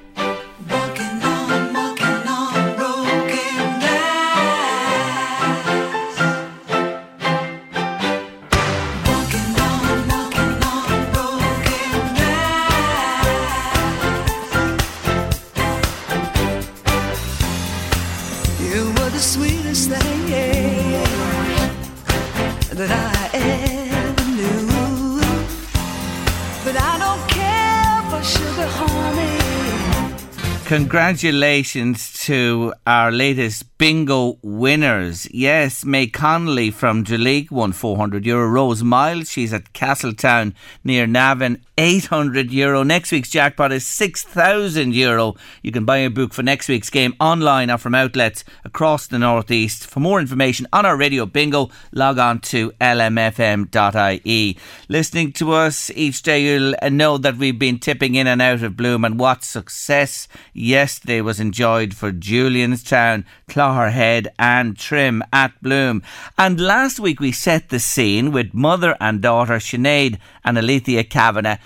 Congratulations to our latest bingo winners. Yes, May Connolly from Duleek won 400 euro. Rose Miles, she's at Castletown near Navan, 800 euro. Next week's jackpot is 6,000 euro. You can buy a book for next week's game online or from outlets across the northeast. For more information on our radio bingo, log on to lmfm.ie. Listening to us each day, you'll know that we've been tipping in and out of Bloom and what success yesterday was enjoyed for Julianstown, Clogherhead and Trim at Bloom. And last week we set the scene with mother and daughter Sinead and Alethea Kavanagh.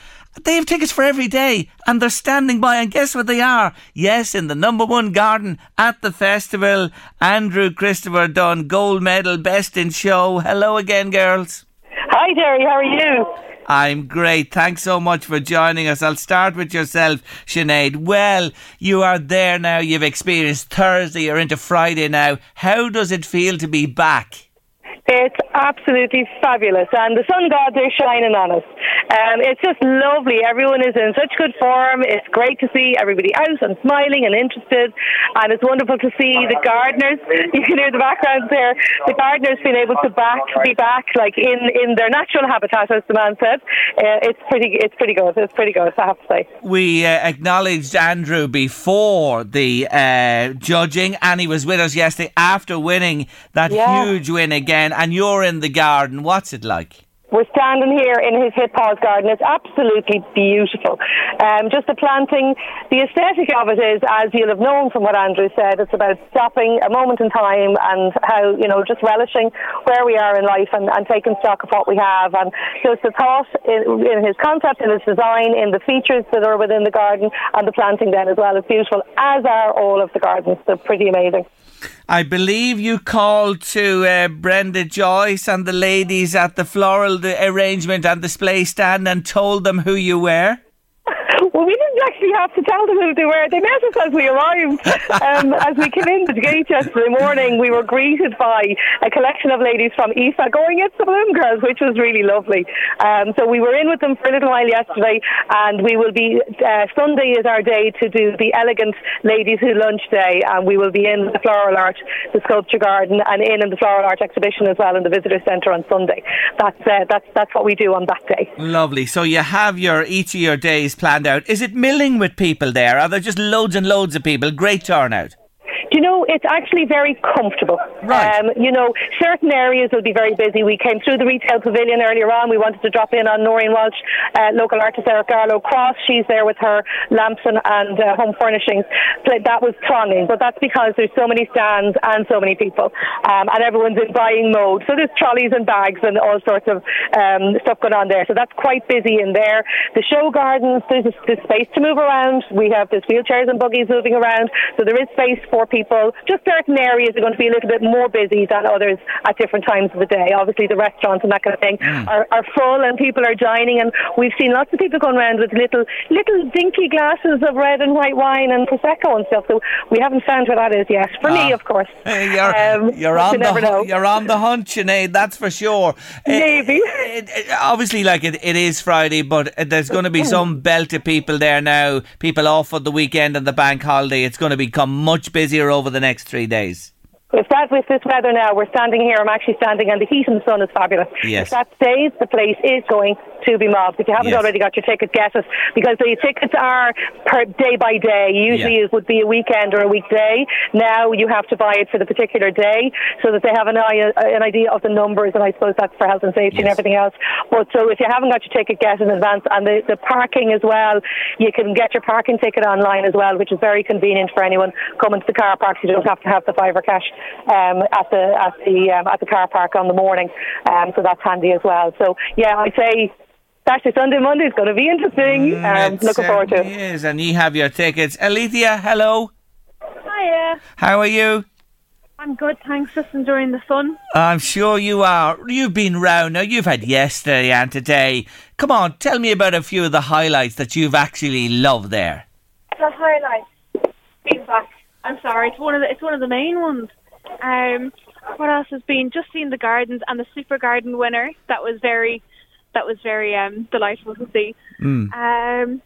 They have tickets for every day and they're standing by and guess what they are? Yes, in the number one garden at the festival. Andrew Christopher Dunn, gold medal, best in show. Hello again, girls. Hi, Terry. How are you? I'm great. Thanks so much for joining us. I'll start with yourself, Sinead. Well, you are there now. You've experienced Thursday. You're into Friday now. How does it feel to be back? It's absolutely fabulous, and the sun gods are shining on us. Um, it's just lovely. Everyone is in such good form. It's great to see everybody out and smiling and interested, and it's wonderful to see the gardeners. You can hear the background there. The gardeners being able to back, be back, like in, in their natural habitat, as the man said. Uh, it's pretty. It's pretty good. It's pretty good. I have to say. We uh, acknowledged Andrew before the uh, judging, and he was with us yesterday after winning that Yeah. huge win again. And you're in the garden. What's it like? We're standing here in his hip garden. It's absolutely beautiful. Um, just the planting, the aesthetic of it is, as you'll have known from what Andrew said, it's about stopping a moment in time and how, you know, just relishing where we are in life and, and taking stock of what we have. And just the thought in, in his concept, in his design, in the features that are within the garden and the planting then as well is beautiful, as are all of the gardens. They're pretty amazing. I believe you called to uh, Brenda Joyce and the ladies at the floral arrangement and display stand and told them who you were. We didn't actually have to tell them who they were. They met us as we arrived. Um, as we came in the gate yesterday morning, we were greeted by a collection of ladies from IFA going, it's the Bloom Girls, which was really lovely. Um, so we were in with them for a little while yesterday, and we will be, uh, Sunday is our day to do the elegant ladies who lunch day, and we will be in the Floral Art, the Sculpture Garden, and in, in the Floral Art exhibition as well in the Visitor Centre on Sunday. That's, uh, that's, that's what we do on that day. Lovely. So you have your each of your days planned out. Is it milling with people there? Are there just loads and loads of people? Great turnout. You know, it's actually very comfortable. Right. Um, you know, certain areas will be very busy. We came through the retail pavilion earlier on. We wanted to drop in on Noreen Walsh, uh, local artist Eric Garlow Cross. She's there with her lamps and, and uh, home furnishings. That was thronging, but that's because there's so many stands and so many people, um, and everyone's in buying mode. So there's trolleys and bags and all sorts of um, stuff going on there. So that's quite busy in there. The show gardens, there's, there's space to move around. We have there's wheelchairs and buggies moving around, so there is space for people. Just certain areas are going to be a little bit more busy than others at different times of the day. Obviously, the restaurants and that kind of thing hmm. are, are full, and people are dining, and we've seen lots of people going around with little little dinky glasses of red and white wine and prosecco and stuff. So we haven't found where that is yet. For me, Ah. of course. Hey, you're, Um, you're on you the know. you're on the hunt, Sinead, that's for sure. Eh, Maybe. It- it- obviously, like it, it is Friday, but there's going to be some belt of people there now. People off for the weekend and the bank holiday. It's going to become much busier over the next three days. If that with this weather now, we're standing here. I'm actually standing, and the heat and the sun is fabulous. Yes. If that stays, the place is going to be mobbed. If you haven't Yes. already got your ticket, get it because the tickets are per day by day. Usually, Yeah. it would be a weekend or a weekday. Now you have to buy it for the particular day, so that they have an, eye, an idea of the numbers. And I suppose that's for health and safety and everything else. But so if you haven't got your ticket, get it in advance. And the, the parking as well, you can get your parking ticket online as well, which is very convenient for anyone coming to the car park. You don't have to have the fiver cash um, at the at the um, at the car park on the morning. Um, so that's handy as well. So yeah, I'd say. Saturday, Sunday, Monday is going to be interesting. um, Mm, It looking forward to it. certainly and you have your tickets. Alethea, hello. Hiya. How are you? I'm good, thanks. Just enjoying the sun. I'm sure you are. You've been round now. You've had yesterday and today. Come on, tell me about a few of the highlights that you've actually loved there. The highlight. Being back. I'm sorry. It's one of the. It's one of the main ones. Um, what else has been? Just seeing the gardens and the super garden winner. That was very. That was very um delightful to see. Mm. Um,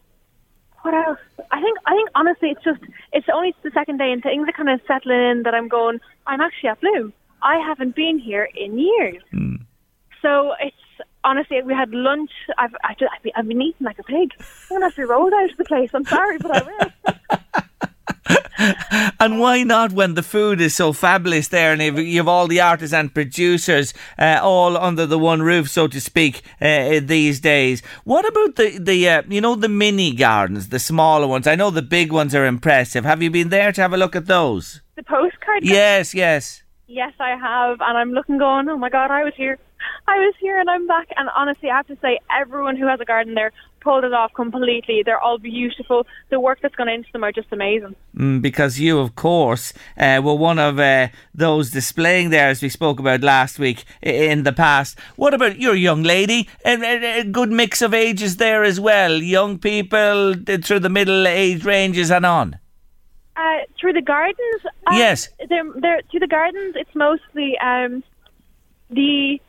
what else? I think I think honestly, it's just it's only the second day and things are kind of settling in that I'm going. I'm actually at Bloom. I haven't been here in years. So it's honestly we had lunch. I've just, I've, been, I've been eating like a pig. I'm gonna have to roll out of the place. I'm sorry, but I will. And why not when the food is so fabulous there and you've, you've all the artists and producers uh, all under the one roof, so to speak, uh, these days? What about the, the uh, you know, the mini gardens, the smaller ones? I know the big ones are impressive. Have you been there to have a look at those? the postcard. Yes, yes. Yes, I have, and I'm looking, going, oh my god, I was here, I was here, and I'm back. And honestly, I have to say, everyone who has a garden there pulled it off completely. They're all beautiful. The work that's gone into them are just amazing. Mm, because you, of course, uh, were one of uh, those displaying there, as we spoke about last week in the past. What about your young lady? A, a, good mix of ages there as well. Young people through the middle age ranges and on. Uh, through the gardens, uh, Yes. they're, they're through the gardens. It's mostly um, the.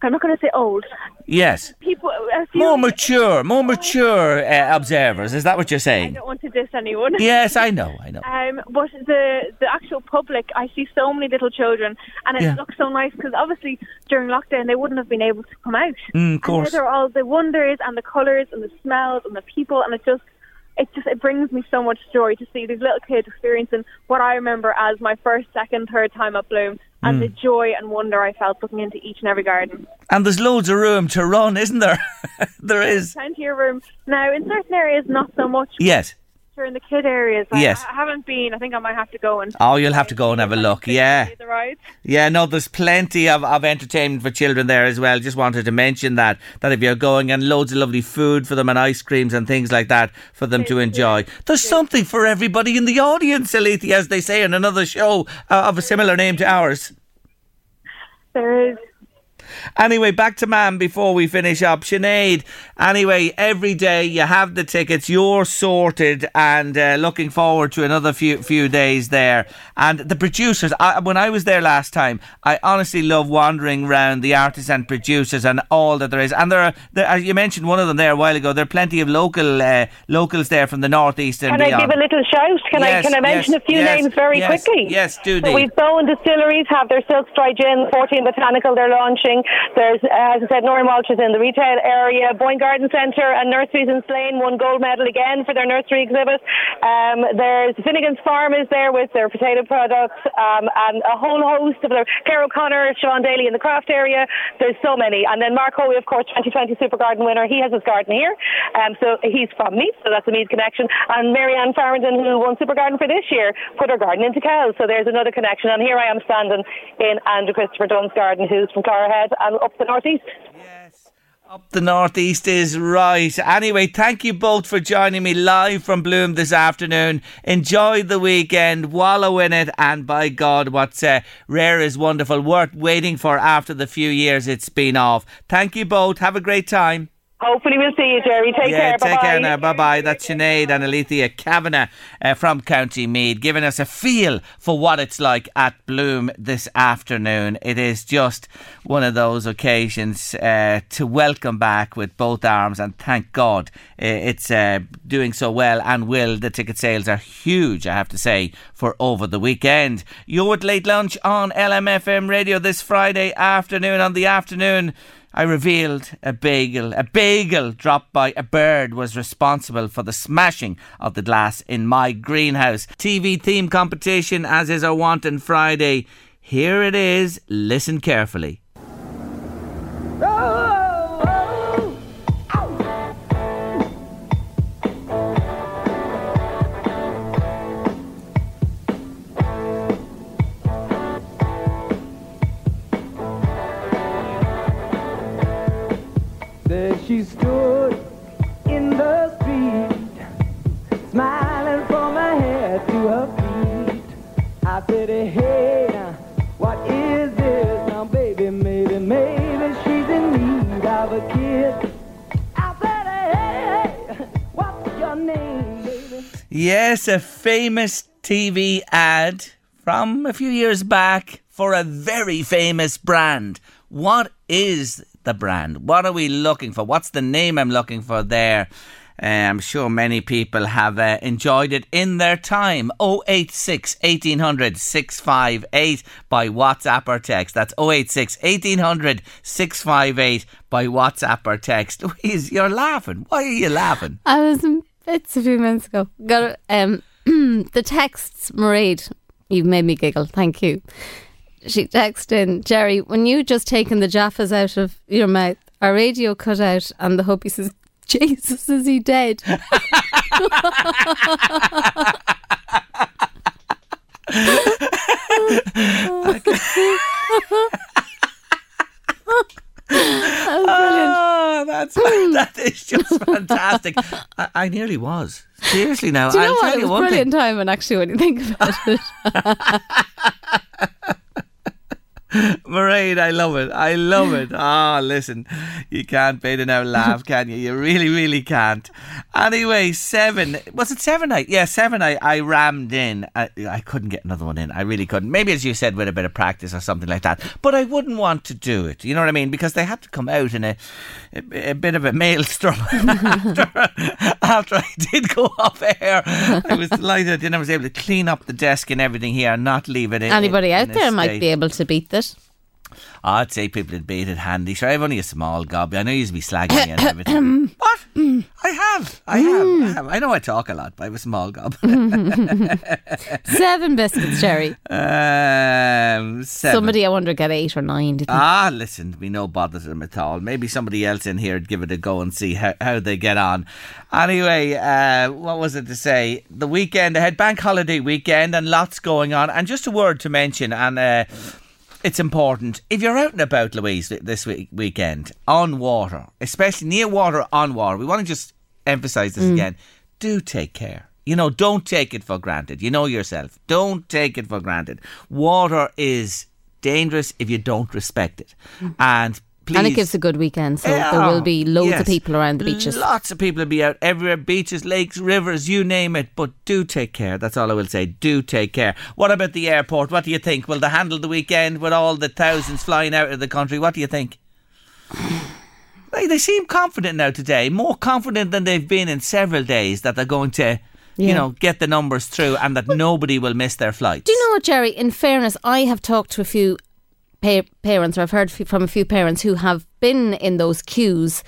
I'm not going to say old Yes. people. More mature, more mature uh, observers. Is that what you're saying? I don't want to diss anyone. Yes, I know, I know. Um, but the the actual public, I see so many little children, and it Yeah. looks so nice because obviously during lockdown they wouldn't have been able to come out. Mm, of And now course. they're all the wonders and the colours and the smells and the people, and it just it just it brings me so much joy to see these little kids experiencing what I remember as my first, second, third time at Bloom, and Mm. the joy and wonder I felt looking into each and every garden. And there's loads of room to run, isn't there? there is. Plenty of room now in certain areas, not so much. Yes. In the kid areas, I, Yes. I haven't been. I think I might have to go and. Oh, you'll have to go and have a look. Yeah. Yeah, no, there's plenty of, of entertainment for children there as well. Just wanted to mention that that if you're going and loads of lovely food for them and ice creams and things like that for them to enjoy. There's something for everybody in the audience, Alethea, as they say in another show uh, of a similar name to ours. There is. Anyway, back to man before we finish up. Sinead, anyway, every day you have the tickets, you're sorted and uh, looking forward to another few few days there. And the producers, I, when I was there last time, I honestly love wandering around the artists and producers and all that there is. And there are, there, as you mentioned one of them there a while ago, there are plenty of local uh, locals there from the northeast and Can I give a little shout? Can Yes, I can I mention yes, a few yes, names very quickly? yes, do So we've Bowen Distilleries have their Silk Dry Gin, 14 Botanical they're launching. There's, as I said, Norrie Malch is in the retail area. Boyne Garden Centre and Nurseries in Slane won gold medal again for their nursery exhibit. Um, there's Finnegan's Farm is there with their potato products um, and a whole host of their Claire O'Connor, Siobhan Daly in the craft area. There's so many. And then Mark Hoey, of course, 2020 Super Garden winner. He has his garden here. Um, so he's from Meath, so that's a Meath connection. And Marianne Farrington, who won Super Garden for this year, put her garden into Kells. So there's another connection. And here I am standing in Andrew Christopher Dunn's garden, who's from Clarehead and up the northeast. Yes. Up the northeast is right. Anyway, thank you both for joining me live from Bloom this afternoon. Enjoy the weekend, wallow in it, and by God, what's uh, rare is wonderful, worth waiting for after the few years it's been off. Thank you both. Have a great time. Hopefully we'll see you, Jerry. Take yeah, care. take Bye-bye. care now. Bye bye. That's Sinead and Alethea Kavanagh uh, from County Mead, giving us a feel for what it's like at Bloom this afternoon. It is just one of those occasions uh, to welcome back with both arms, and thank God uh, it's uh, doing so well and will. The ticket sales are huge, I have to say, for over the weekend. You're at late lunch on LMFM radio this Friday afternoon. On the afternoon, I revealed a bagel. A bagel dropped by a bird was responsible for the smashing of the glass in my greenhouse. TV theme competition, as is our wont on Friday. Here it is. Listen carefully. She stood in the street, smiling from her head to her feet. I said, hey, now, what is this? Now, baby, maybe, maybe she's in need of a kiss. I said, hey, hey, what's your name, baby? Yes, a famous TV ad from a few years back for a very famous brand. What is the brand? What are we looking for? What's the name I'm looking for there? Uh, I'm sure many people have uh, enjoyed it in their time. 086 1800 658 by WhatsApp or text. That's 086 1800 658 by WhatsApp or text. Louise, you're laughing. Why are you laughing? I was in bits a few minutes ago. Got um the texts, Mairead. You've made me giggle. Thank you. She texted in, Jerry, when you just taken the jaffas out of your mouth, our radio cut out, and the hubby says, Jesus, is he dead? Oh, that's hmm. that is just fantastic. I, I nearly was. Seriously now, Do you know I'll what? tell It you was one brilliant thing. timing, actually, when you think about it. Mairead, I love it. I love it. Ah, listen, you can't beat it now laugh, can you? You really, really can't. Anyway, seven. Was it seven? I yeah, seven. I, I rammed in. I, I couldn't get another one in. I really couldn't. Maybe as you said, with a bit of practice or something like that. But I wouldn't want to do it. You know what I mean? Because they had to come out in a a, a bit of a maelstrom after, after I did go off air. I was delighted. Then I was able to clean up the desk and everything here and not leave it. in- Anybody in out a there might be able to beat this. I'd say people would beat it handy. Sure, I've only a small gob. I know you'd be slagging me and everything. what? I have. I have. I have. I know I talk a lot, but I have a small gob. Seven biscuits, Jerry. um, seven. Somebody, I wonder, get eight or nine. Think? Ah, listen, we no bother to them at all. Maybe somebody else in here would give it a go and see how, how they get on. Anyway, uh, what was it to say? The weekend ahead, bank holiday weekend, and lots going on. And just a word to mention, and uh, it's important. If you're out and about, Louise, this week, weekend, on water, especially near water, on water, we want to just emphasise this mm. again. Do take care. You know, don't take it for granted. You know yourself. Don't take it for granted. Water is dangerous if you don't respect it. Mm. And please. And it gives a good weekend, so there will be loads yes. of people around the beaches. Lots of people will be out everywhere beaches, lakes, rivers, you name it. But do take care. That's all I will say. Do take care. What about the airport? What do you think? Will they handle the weekend with all the thousands flying out of the country? What do you think? They, they seem confident now today, more confident than they've been in several days that they're going to, you Yeah. know, get the numbers through and that nobody will miss their flights. Do you know what, Jerry? In fairness, I have talked to a few pa- parents, or I've heard f- from a few parents who have been in those queues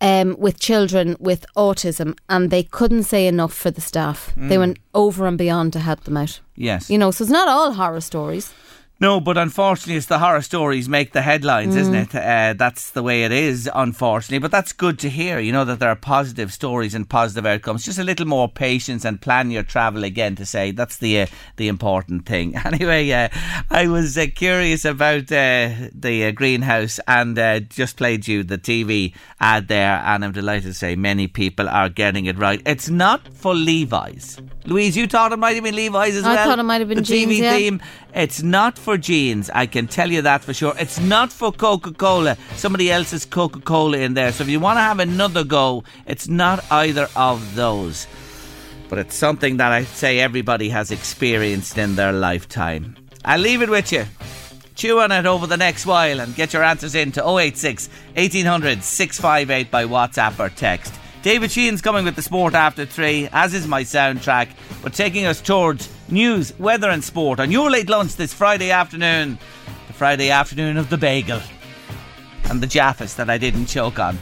um, with children with autism, and they couldn't say enough for the staff. They Mm. went over and beyond to help them out. Yes. You know, so it's not all horror stories. No, but unfortunately, it's the horror stories make the headlines, isn't Mm. it? Uh, that's the way it is, unfortunately. But that's good to hear, you know, that there are positive stories and positive outcomes. Just a little more patience and plan your travel again to say that's the uh, the important thing. Anyway, uh, I was uh, curious about uh, the uh, greenhouse and uh, just played you the TV ad there, and I'm delighted to say many people are getting it right. It's not for Levi's. Louise, you thought it might have been Levi's as I well. I thought it might have been the jeans, TV yeah. theme. It's not for jeans, I can tell you that for sure. It's not for Coca Cola. Somebody else's Coca Cola in there. So if you want to have another go, it's not either of those. But it's something that I'd say everybody has experienced in their lifetime. I'll leave it with you. Chew on it over the next while and get your answers in to 086 1800 658 by WhatsApp or text. David Sheehan's coming with the sport after three, as is my soundtrack. But taking us towards news, weather, and sport on your late lunch this Friday afternoon. The Friday afternoon of the bagel. And the Jaffas that I didn't choke on.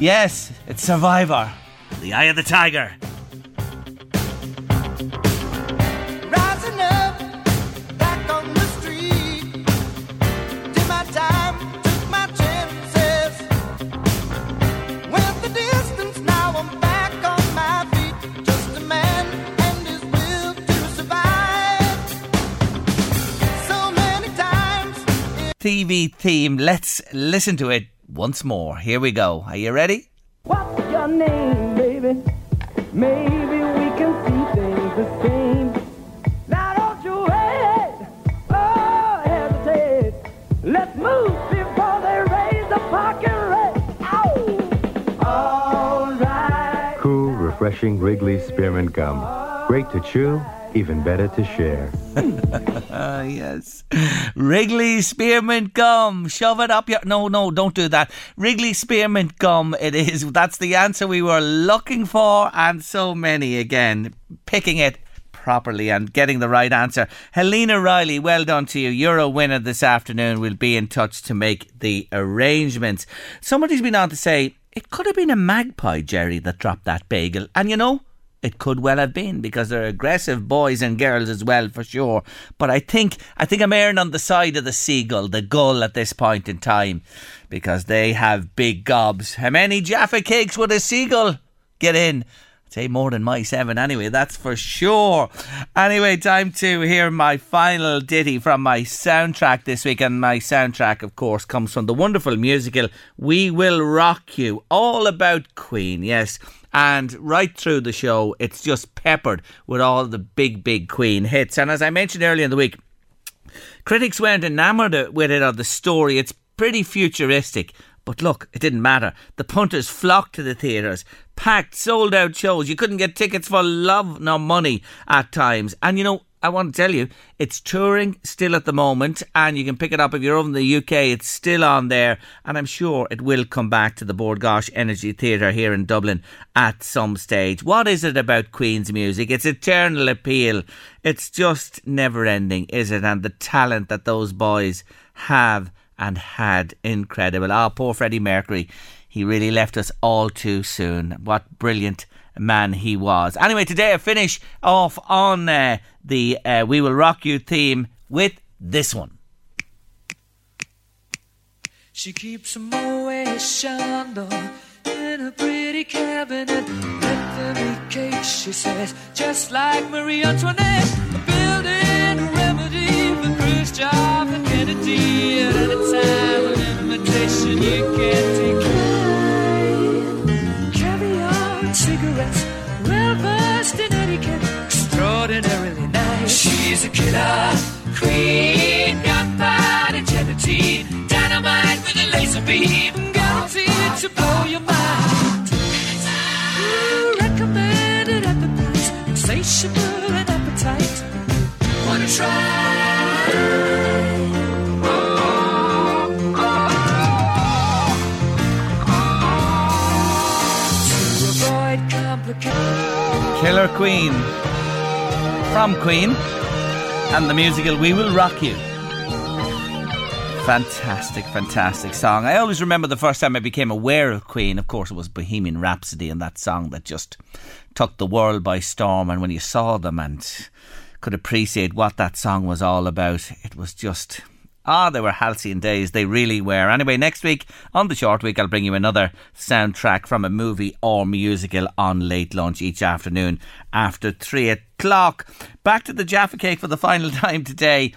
Yes, it's Survivor. The Eye of the Tiger. TV theme. Let's listen to it once more. Here we go. Are you ready? What's your name, baby? Maybe we can see things the same. Now don't you wait, oh hesitate. Let's move before they raise the parking rate. Ow! All right. Cool, refreshing Wrigley Spearmint Gum. Great to chew, even better to share. Ah, yes. Wrigley Spearmint Gum. Shove it up your. No, no, don't do that. Wrigley Spearmint Gum, it is. That's the answer we were looking for, and so many again. Picking it properly and getting the right answer. Helena Riley, well done to you. You're a winner this afternoon. We'll be in touch to make the arrangements. Somebody's been on to say it could have been a magpie, Jerry, that dropped that bagel. And you know, it could well have been because they're aggressive boys and girls as well, for sure. But I think I think I'm erring on the side of the seagull, the gull at this point in time, because they have big gobs. How many Jaffa cakes would a seagull get in? Say more than my seven anyway, that's for sure. Anyway, time to hear my final ditty from my soundtrack this week. And my soundtrack, of course, comes from the wonderful musical We Will Rock You, all about Queen, yes. And right through the show, it's just peppered with all the big, big Queen hits. And as I mentioned earlier in the week, critics weren't enamoured with it or the story. It's pretty futuristic. But look, it didn't matter. The punters flocked to the theatres, packed, sold out shows. You couldn't get tickets for love nor money at times. And you know, I want to tell you, it's touring still at the moment, and you can pick it up if you're over in the UK. It's still on there, and I'm sure it will come back to the Bord Gosh Energy Theatre here in Dublin at some stage. What is it about Queen's music? It's eternal appeal. It's just never ending, is it? And the talent that those boys have and had incredible. Ah, poor Freddie Mercury. He really left us all too soon. What brilliant man he was. Anyway, today I finish off on uh, the uh, We Will Rock You theme with this one. She keeps a Moet Chandon in a pretty cabinet. Eat cake, she says, just like Marie Antoinette. Building a remedy for and Kennedy. At a time of invitation, you can't decline. She's a killer queen, gunpowder. guaranteed. Dynamite with a laser beam, guaranteed to blow your mind. Ooh, recommended at the price, insatiable and appetite. Wanna try? Killer Queen from Queen and the musical We Will Rock You. Fantastic, fantastic song. I always remember the first time I became aware of Queen. Of course, it was Bohemian Rhapsody and that song that just took the world by storm. And when you saw them and could appreciate what that song was all about, it was just. Ah, they were halcyon days. They really were. Anyway, next week on the short week, I'll bring you another soundtrack from a movie or musical on late lunch each afternoon after three o'clock. Back to the Jaffa Cake for the final time today.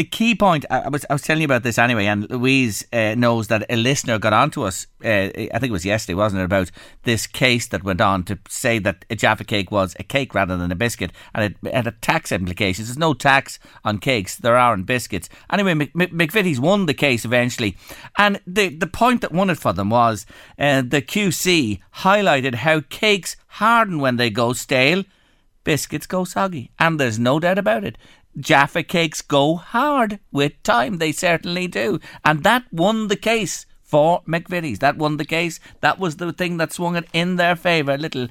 A key point, I was, I was telling you about this anyway, and Louise uh, knows that a listener got onto us, uh, I think it was yesterday, wasn't it, about this case that went on to say that a Jaffa cake was a cake rather than a biscuit, and it had a tax implications. There's no tax on cakes, there are on biscuits. Anyway, Mc, Mc- McVitie's won the case eventually, and the, the point that won it for them was uh, the QC highlighted how cakes harden when they go stale biscuits go soggy. And there's no doubt about it. Jaffa cakes go hard with time. They certainly do. And that won the case for McVitie's. That won the case. That was the thing that swung it in their favour. Little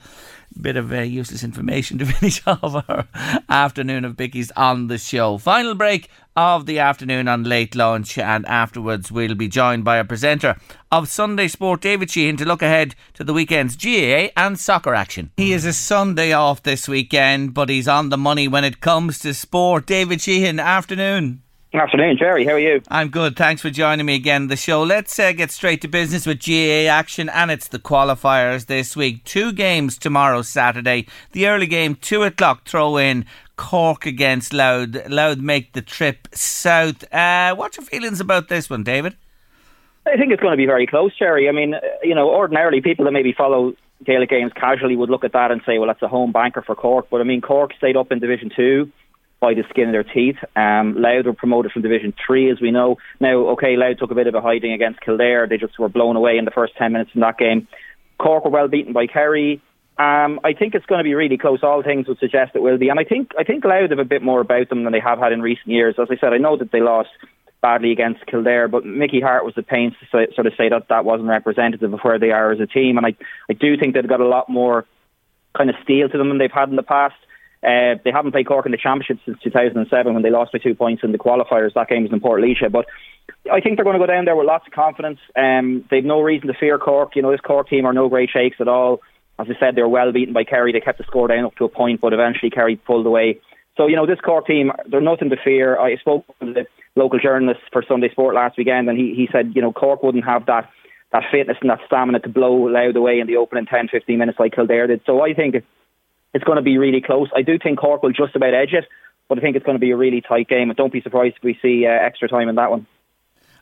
bit of uh, useless information to finish off our afternoon of Bickies on the show. Final break of the afternoon on late lunch, and afterwards we'll be joined by a presenter of Sunday Sport, David Sheehan, to look ahead to the weekend's GAA and soccer action. He is a Sunday off this weekend, but he's on the money when it comes to sport. David Sheehan, afternoon. Afternoon, Jerry. How are you? I'm good. Thanks for joining me again the show. Let's uh, get straight to business with GAA action, and it's the qualifiers this week. Two games tomorrow, Saturday. The early game, 2 o'clock throw in. Cork against Louth. Louth make the trip south. Uh, what's your feelings about this one, David? I think it's going to be very close, Jerry. I mean, you know, ordinarily people that maybe follow Gaelic games casually would look at that and say, well, that's a home banker for Cork. But I mean, Cork stayed up in Division 2 by the skin of their teeth. Um, Louth were promoted from Division 3, as we know. Now, okay, Louth took a bit of a hiding against Kildare. They just were blown away in the first 10 minutes in that game. Cork were well beaten by Kerry. Um, I think it's going to be really close. All things would suggest it will be, and I think I think Louth have a bit more about them than they have had in recent years. As I said, I know that they lost badly against Kildare, but Mickey Harte was the pains to say, sort of say that that wasn't representative of where they are as a team, and I I do think they've got a lot more kind of steel to them than they've had in the past. Uh, they haven't played Cork in the championship since 2007 when they lost by two points in the qualifiers. That game was in Portlaoise, but I think they're going to go down there with lots of confidence. Um, they've no reason to fear Cork. You know, this Cork team are no great shakes at all. As I said, they were well beaten by Kerry. They kept the score down up to a point, but eventually Kerry pulled away. So, you know, this Cork team, they're nothing to fear. I spoke to the local journalist for Sunday Sport last weekend, and he, he said, you know, Cork wouldn't have that, that fitness and that stamina to blow Louth away in the opening 10, 15 minutes like Kildare did. So I think it's going to be really close. I do think Cork will just about edge it, but I think it's going to be a really tight game. And don't be surprised if we see uh, extra time in that one.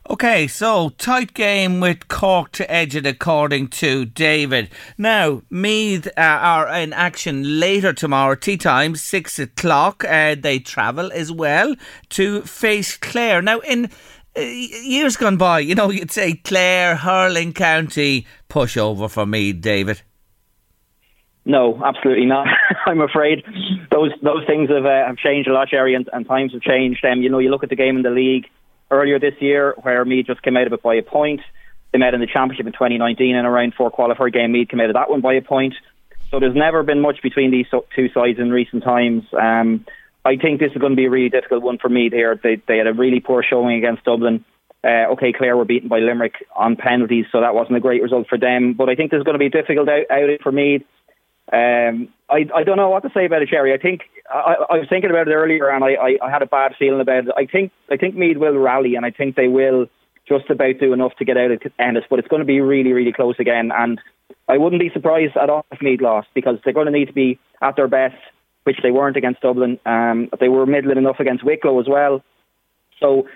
Okay, so tight game with Cork to edge it, according to David. Now, Meath uh, are in action later tomorrow, tea time, six o'clock. Uh, they travel as well to face Clare. Now, in uh, years gone by, you know, you'd say Clare, Hurling County, push over for Meath, David. No, absolutely not. I'm afraid those those things have uh, have changed a lot, Jerry, and, and times have changed. Um, you know, you look at the game in the league earlier this year where Meath just came out of it by a point. They met in the championship in 2019 in a round four qualifier game. Meath came out of that one by a point. So there's never been much between these two sides in recent times. Um, I think this is going to be a really difficult one for Meath here. They, they had a really poor showing against Dublin. Uh, okay, Clare were beaten by Limerick on penalties, so that wasn't a great result for them. But I think this is going to be a difficult out- outing for Meath. Um, I, I don't know what to say about it, Jerry. I think I, I was thinking about it earlier, and I, I, I had a bad feeling about it. I think I think Meath will rally, and I think they will just about do enough to get out of Ennis. But it's going to be really, really close again, and I wouldn't be surprised at all if Meath lost because they're going to need to be at their best, which they weren't against Dublin. Um, they were middling enough against Wicklow as well. So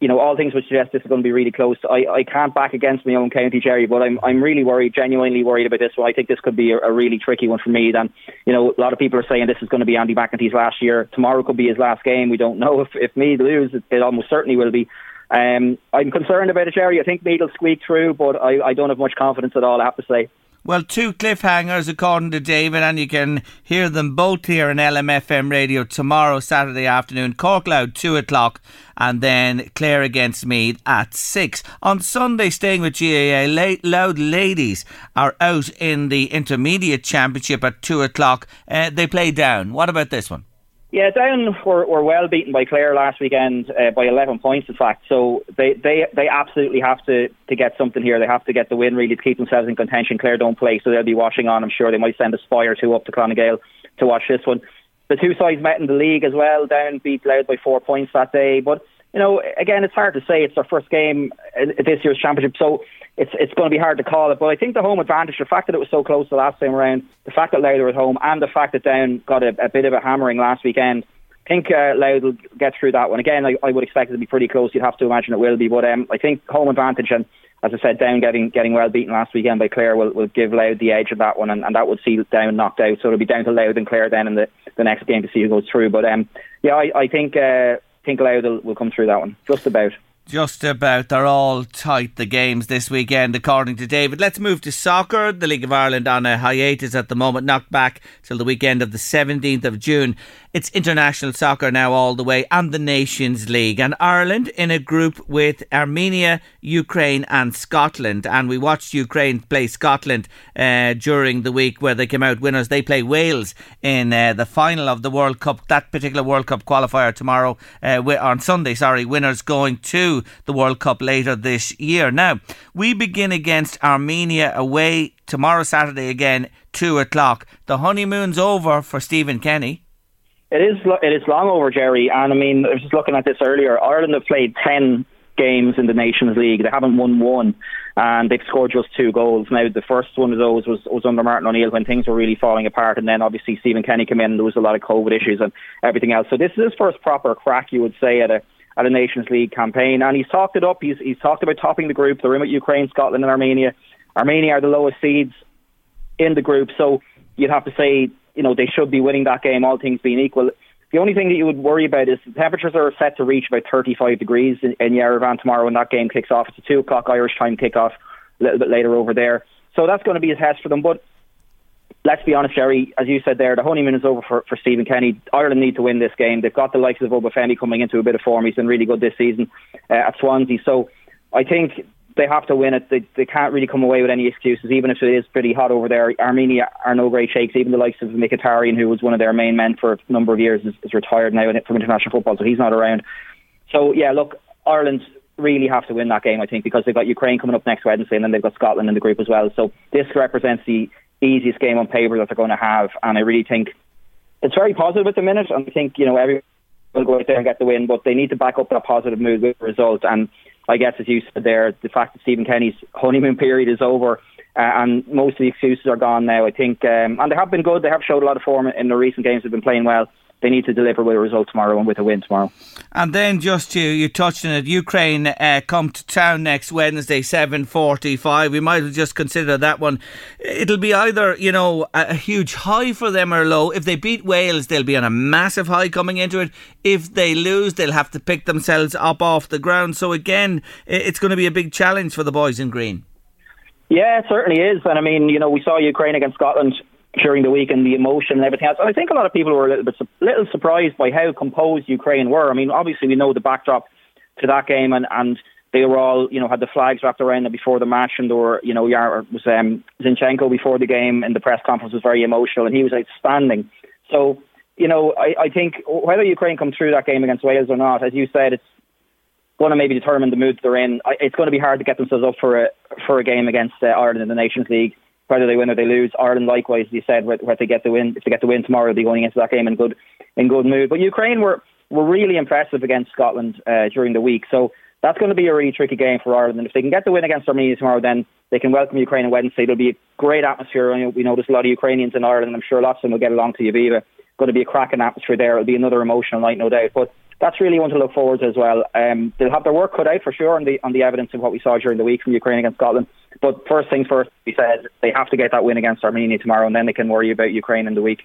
you know, all things would suggest this is going to be really close. I, I can't back against my own county, Jerry, but I'm I'm really worried, genuinely worried about this one. I think this could be a, a really tricky one for me. And you know, a lot of people are saying this is going to be Andy McEntee's last year. Tomorrow could be his last game. We don't know if if Meath lose, it, it almost certainly will be. Um, I'm concerned about it, Jerry. I think Meath will squeak through, but I, I don't have much confidence at all. I have to say. Well, two cliffhangers, according to David, and you can hear them both here on LMFM radio tomorrow, Saturday afternoon. Cork Louth, 2 o'clock, and then Clare against Meath at 6. On Sunday, staying with GAA, Louth Ladies are out in the Intermediate Championship at 2 o'clock. Uh, they play down. What about this one? Yeah, Down were, were well beaten by Clare last weekend uh, by 11 points, in fact. So they, they, they absolutely have to, to get something here. They have to get the win, really, to keep themselves in contention. Clare don't play, so they'll be watching on. I'm sure they might send a spy or two up to Clan na Gael to watch this one. The two sides met in the league as well. Down beat Louth by four points that day. But, you know, again, it's hard to say. It's their first game at this year's championship. So it's it's going to be hard to call it. But I think the home advantage, the fact that it was so close the last time around, the fact that Louth were at home, and the fact that Down got a, a bit of a hammering last weekend, I think uh, Louth will get through that one. Again, I, I would expect it to be pretty close. You'd have to imagine it will be. But um, I think home advantage and as I said, Down getting getting well beaten last weekend by Clare will, will give Louth the edge of that one, and, and that would see Down knocked out. So it'll be down to Louth and Clare then in the, the next game to see who goes through. But um, yeah, I, I think uh, think will, will come through that one just about. Just about. They're all tight, the games this weekend, according to David. Let's move to soccer. The League of Ireland on a hiatus at the moment, knocked back till the weekend of the 17th of June. It's international soccer now all the way and the Nations League. And Ireland in a group with Armenia, Ukraine, and Scotland. And we watched Ukraine play Scotland uh, during the week where they came out winners. They play Wales in uh, the final of the World Cup, that particular World Cup qualifier tomorrow, uh, on Sunday, sorry. Winners going to the World Cup later this year. Now, we begin against Armenia away tomorrow, Saturday again, 2 o'clock. The honeymoon's over for Stephen Kenny. It is it is long over, Jerry. And I mean, I was just looking at this earlier. Ireland have played ten games in the Nations League. They haven't won one, and they've scored just two goals. Now, the first one of those was was under Martin O'Neill when things were really falling apart, and then obviously Stephen Kenny came in. and There was a lot of COVID issues and everything else. So this is his first proper crack, you would say, at a at a Nations League campaign, and he's talked it up. He's he's talked about topping the group. They're in with Ukraine, Scotland, and Armenia. Armenia are the lowest seeds in the group, so you'd have to say you know they should be winning that game, all things being equal. The only thing that you would worry about is the temperatures are set to reach about 35 degrees in, in Yerevan tomorrow when that game kicks off. It's a 2 o'clock Irish time kickoff a little bit later over there. So that's going to be a test for them. But let's be honest, Jerry, as you said there, the honeymoon is over for, for Stephen Kenny. Ireland need to win this game. They've got the likes of Obafemi coming into a bit of form. He's been really good this season uh, at Swansea. So I think they have to win it. They, they can't really come away with any excuses, even if it is pretty hot over there. Armenia are no great shakes. Even the likes of Mkhitaryan, who was one of their main men for a number of years, is, is retired now from international football, so he's not around. So, yeah, look, Ireland really have to win that game, I think, because they've got Ukraine coming up next Wednesday and then they've got Scotland in the group as well. So this represents the easiest game on paper that they're going to have, and I really think it's very positive at the minute. And I think, you know, everyone will go out there and get the win, but they need to back up that positive mood with the result. And I guess, as you said there, the fact that Stephen Kenny's honeymoon period is over uh, and most of the excuses are gone now, I think, um, and they have been good. They have showed a lot of form in the recent games. They've been playing well. They need to deliver with a result tomorrow and with a win tomorrow. And then just to you touched on it, Ukraine uh, come to town next Wednesday, seven forty-five. We might just consider that one. It'll be either you know a, a huge high for them or low. If they beat Wales, they'll be on a massive high coming into it. If they lose, they'll have to pick themselves up off the ground. So again, it's going to be a big challenge for the boys in green. Yeah, it certainly is. And I mean, you know, we saw Ukraine against Scotland during the week and the emotion and everything else. And I think a lot of people were a little bit little surprised by how composed Ukraine were. I mean, obviously we know the backdrop to that game and and they were all, you know, had the flags wrapped around them before the match, and there were, you know, Yar was um, Zinchenko before the game in the press conference was very emotional, and he was outstanding. So, you know, I, I think whether Ukraine come through that game against Wales or not, as you said, it's going to maybe determine the mood they're in. It's going to be hard to get themselves up for a for a game against uh, Ireland in the Nations League whether they win or they lose. Ireland, likewise, as you said, where, where they get the win, if they get the win tomorrow, they'll be going into that game in good in good mood. But Ukraine were were really impressive against Scotland uh, during the week, so that's going to be a really tricky game for Ireland. And if they can get the win against Armenia tomorrow, then they can welcome Ukraine on Wednesday. It'll be a great atmosphere. We know there's a lot of Ukrainians in Ireland, I'm sure lots of them will get along to Aviva. Going to be a cracking atmosphere there. It'll be another emotional night, no doubt. But that's really one to look forward to as well. Um, they'll have their work cut out for sure on the on the evidence of what we saw during the week from Ukraine against Scotland. But first things first, he said they have to get that win against Armenia tomorrow, and then they can worry about Ukraine in the week.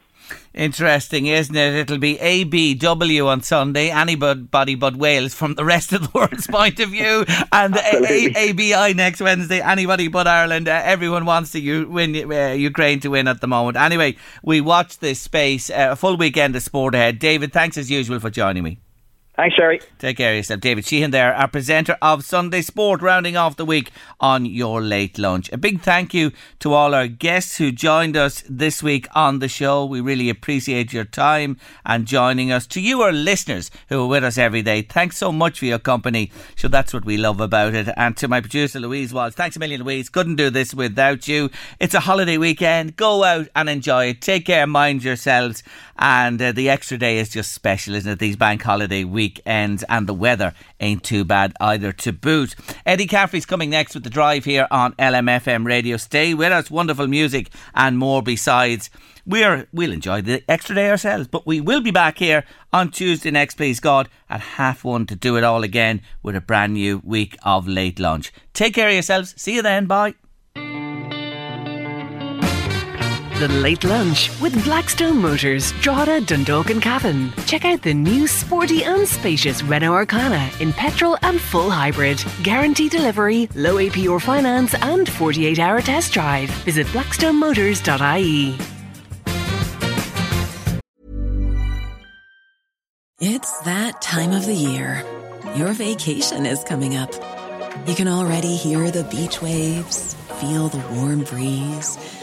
Interesting, isn't it? It'll be ABW on Sunday, anybody but Wales from the rest of the world's point of view, and a- a- ABI next Wednesday, anybody but Ireland. Uh, everyone wants to u- win uh, Ukraine to win at the moment. Anyway, we watch this space. Uh, a full weekend of sport ahead. David, thanks as usual for joining me. Thanks, Jerry. Take care of yourself. David Sheehan there, our presenter of Sunday Sport, rounding off the week on your late lunch. A big thank you to all our guests who joined us this week on the show. We really appreciate your time and joining us. To you, our listeners who are with us every day, thanks so much for your company. So that's what we love about it. And to my producer, Louise Walsh, thanks a million, Louise. Couldn't do this without you. It's a holiday weekend. Go out and enjoy it. Take care, mind yourselves. And uh, the extra day is just special, isn't it? These bank holiday weekends and the weather ain't too bad either to boot. Eddie Caffrey's coming next with the drive here on LMFM radio. Stay with us, wonderful music and more besides. We're, we'll enjoy the extra day ourselves, but we will be back here on Tuesday next, please God, at half one to do it all again with a brand new week of late lunch. Take care of yourselves. See you then. Bye. The Late Lunch with Blackstone Motors, Drogheda, Dundalk and Cavan. Check out the new sporty and spacious Renault Arkana in petrol and full hybrid. Guarantee delivery, low APR finance and 48-hour test drive. Visit blackstonemotors.ie. It's that time of the year. Your vacation is coming up. You can already hear the beach waves, feel the warm breeze,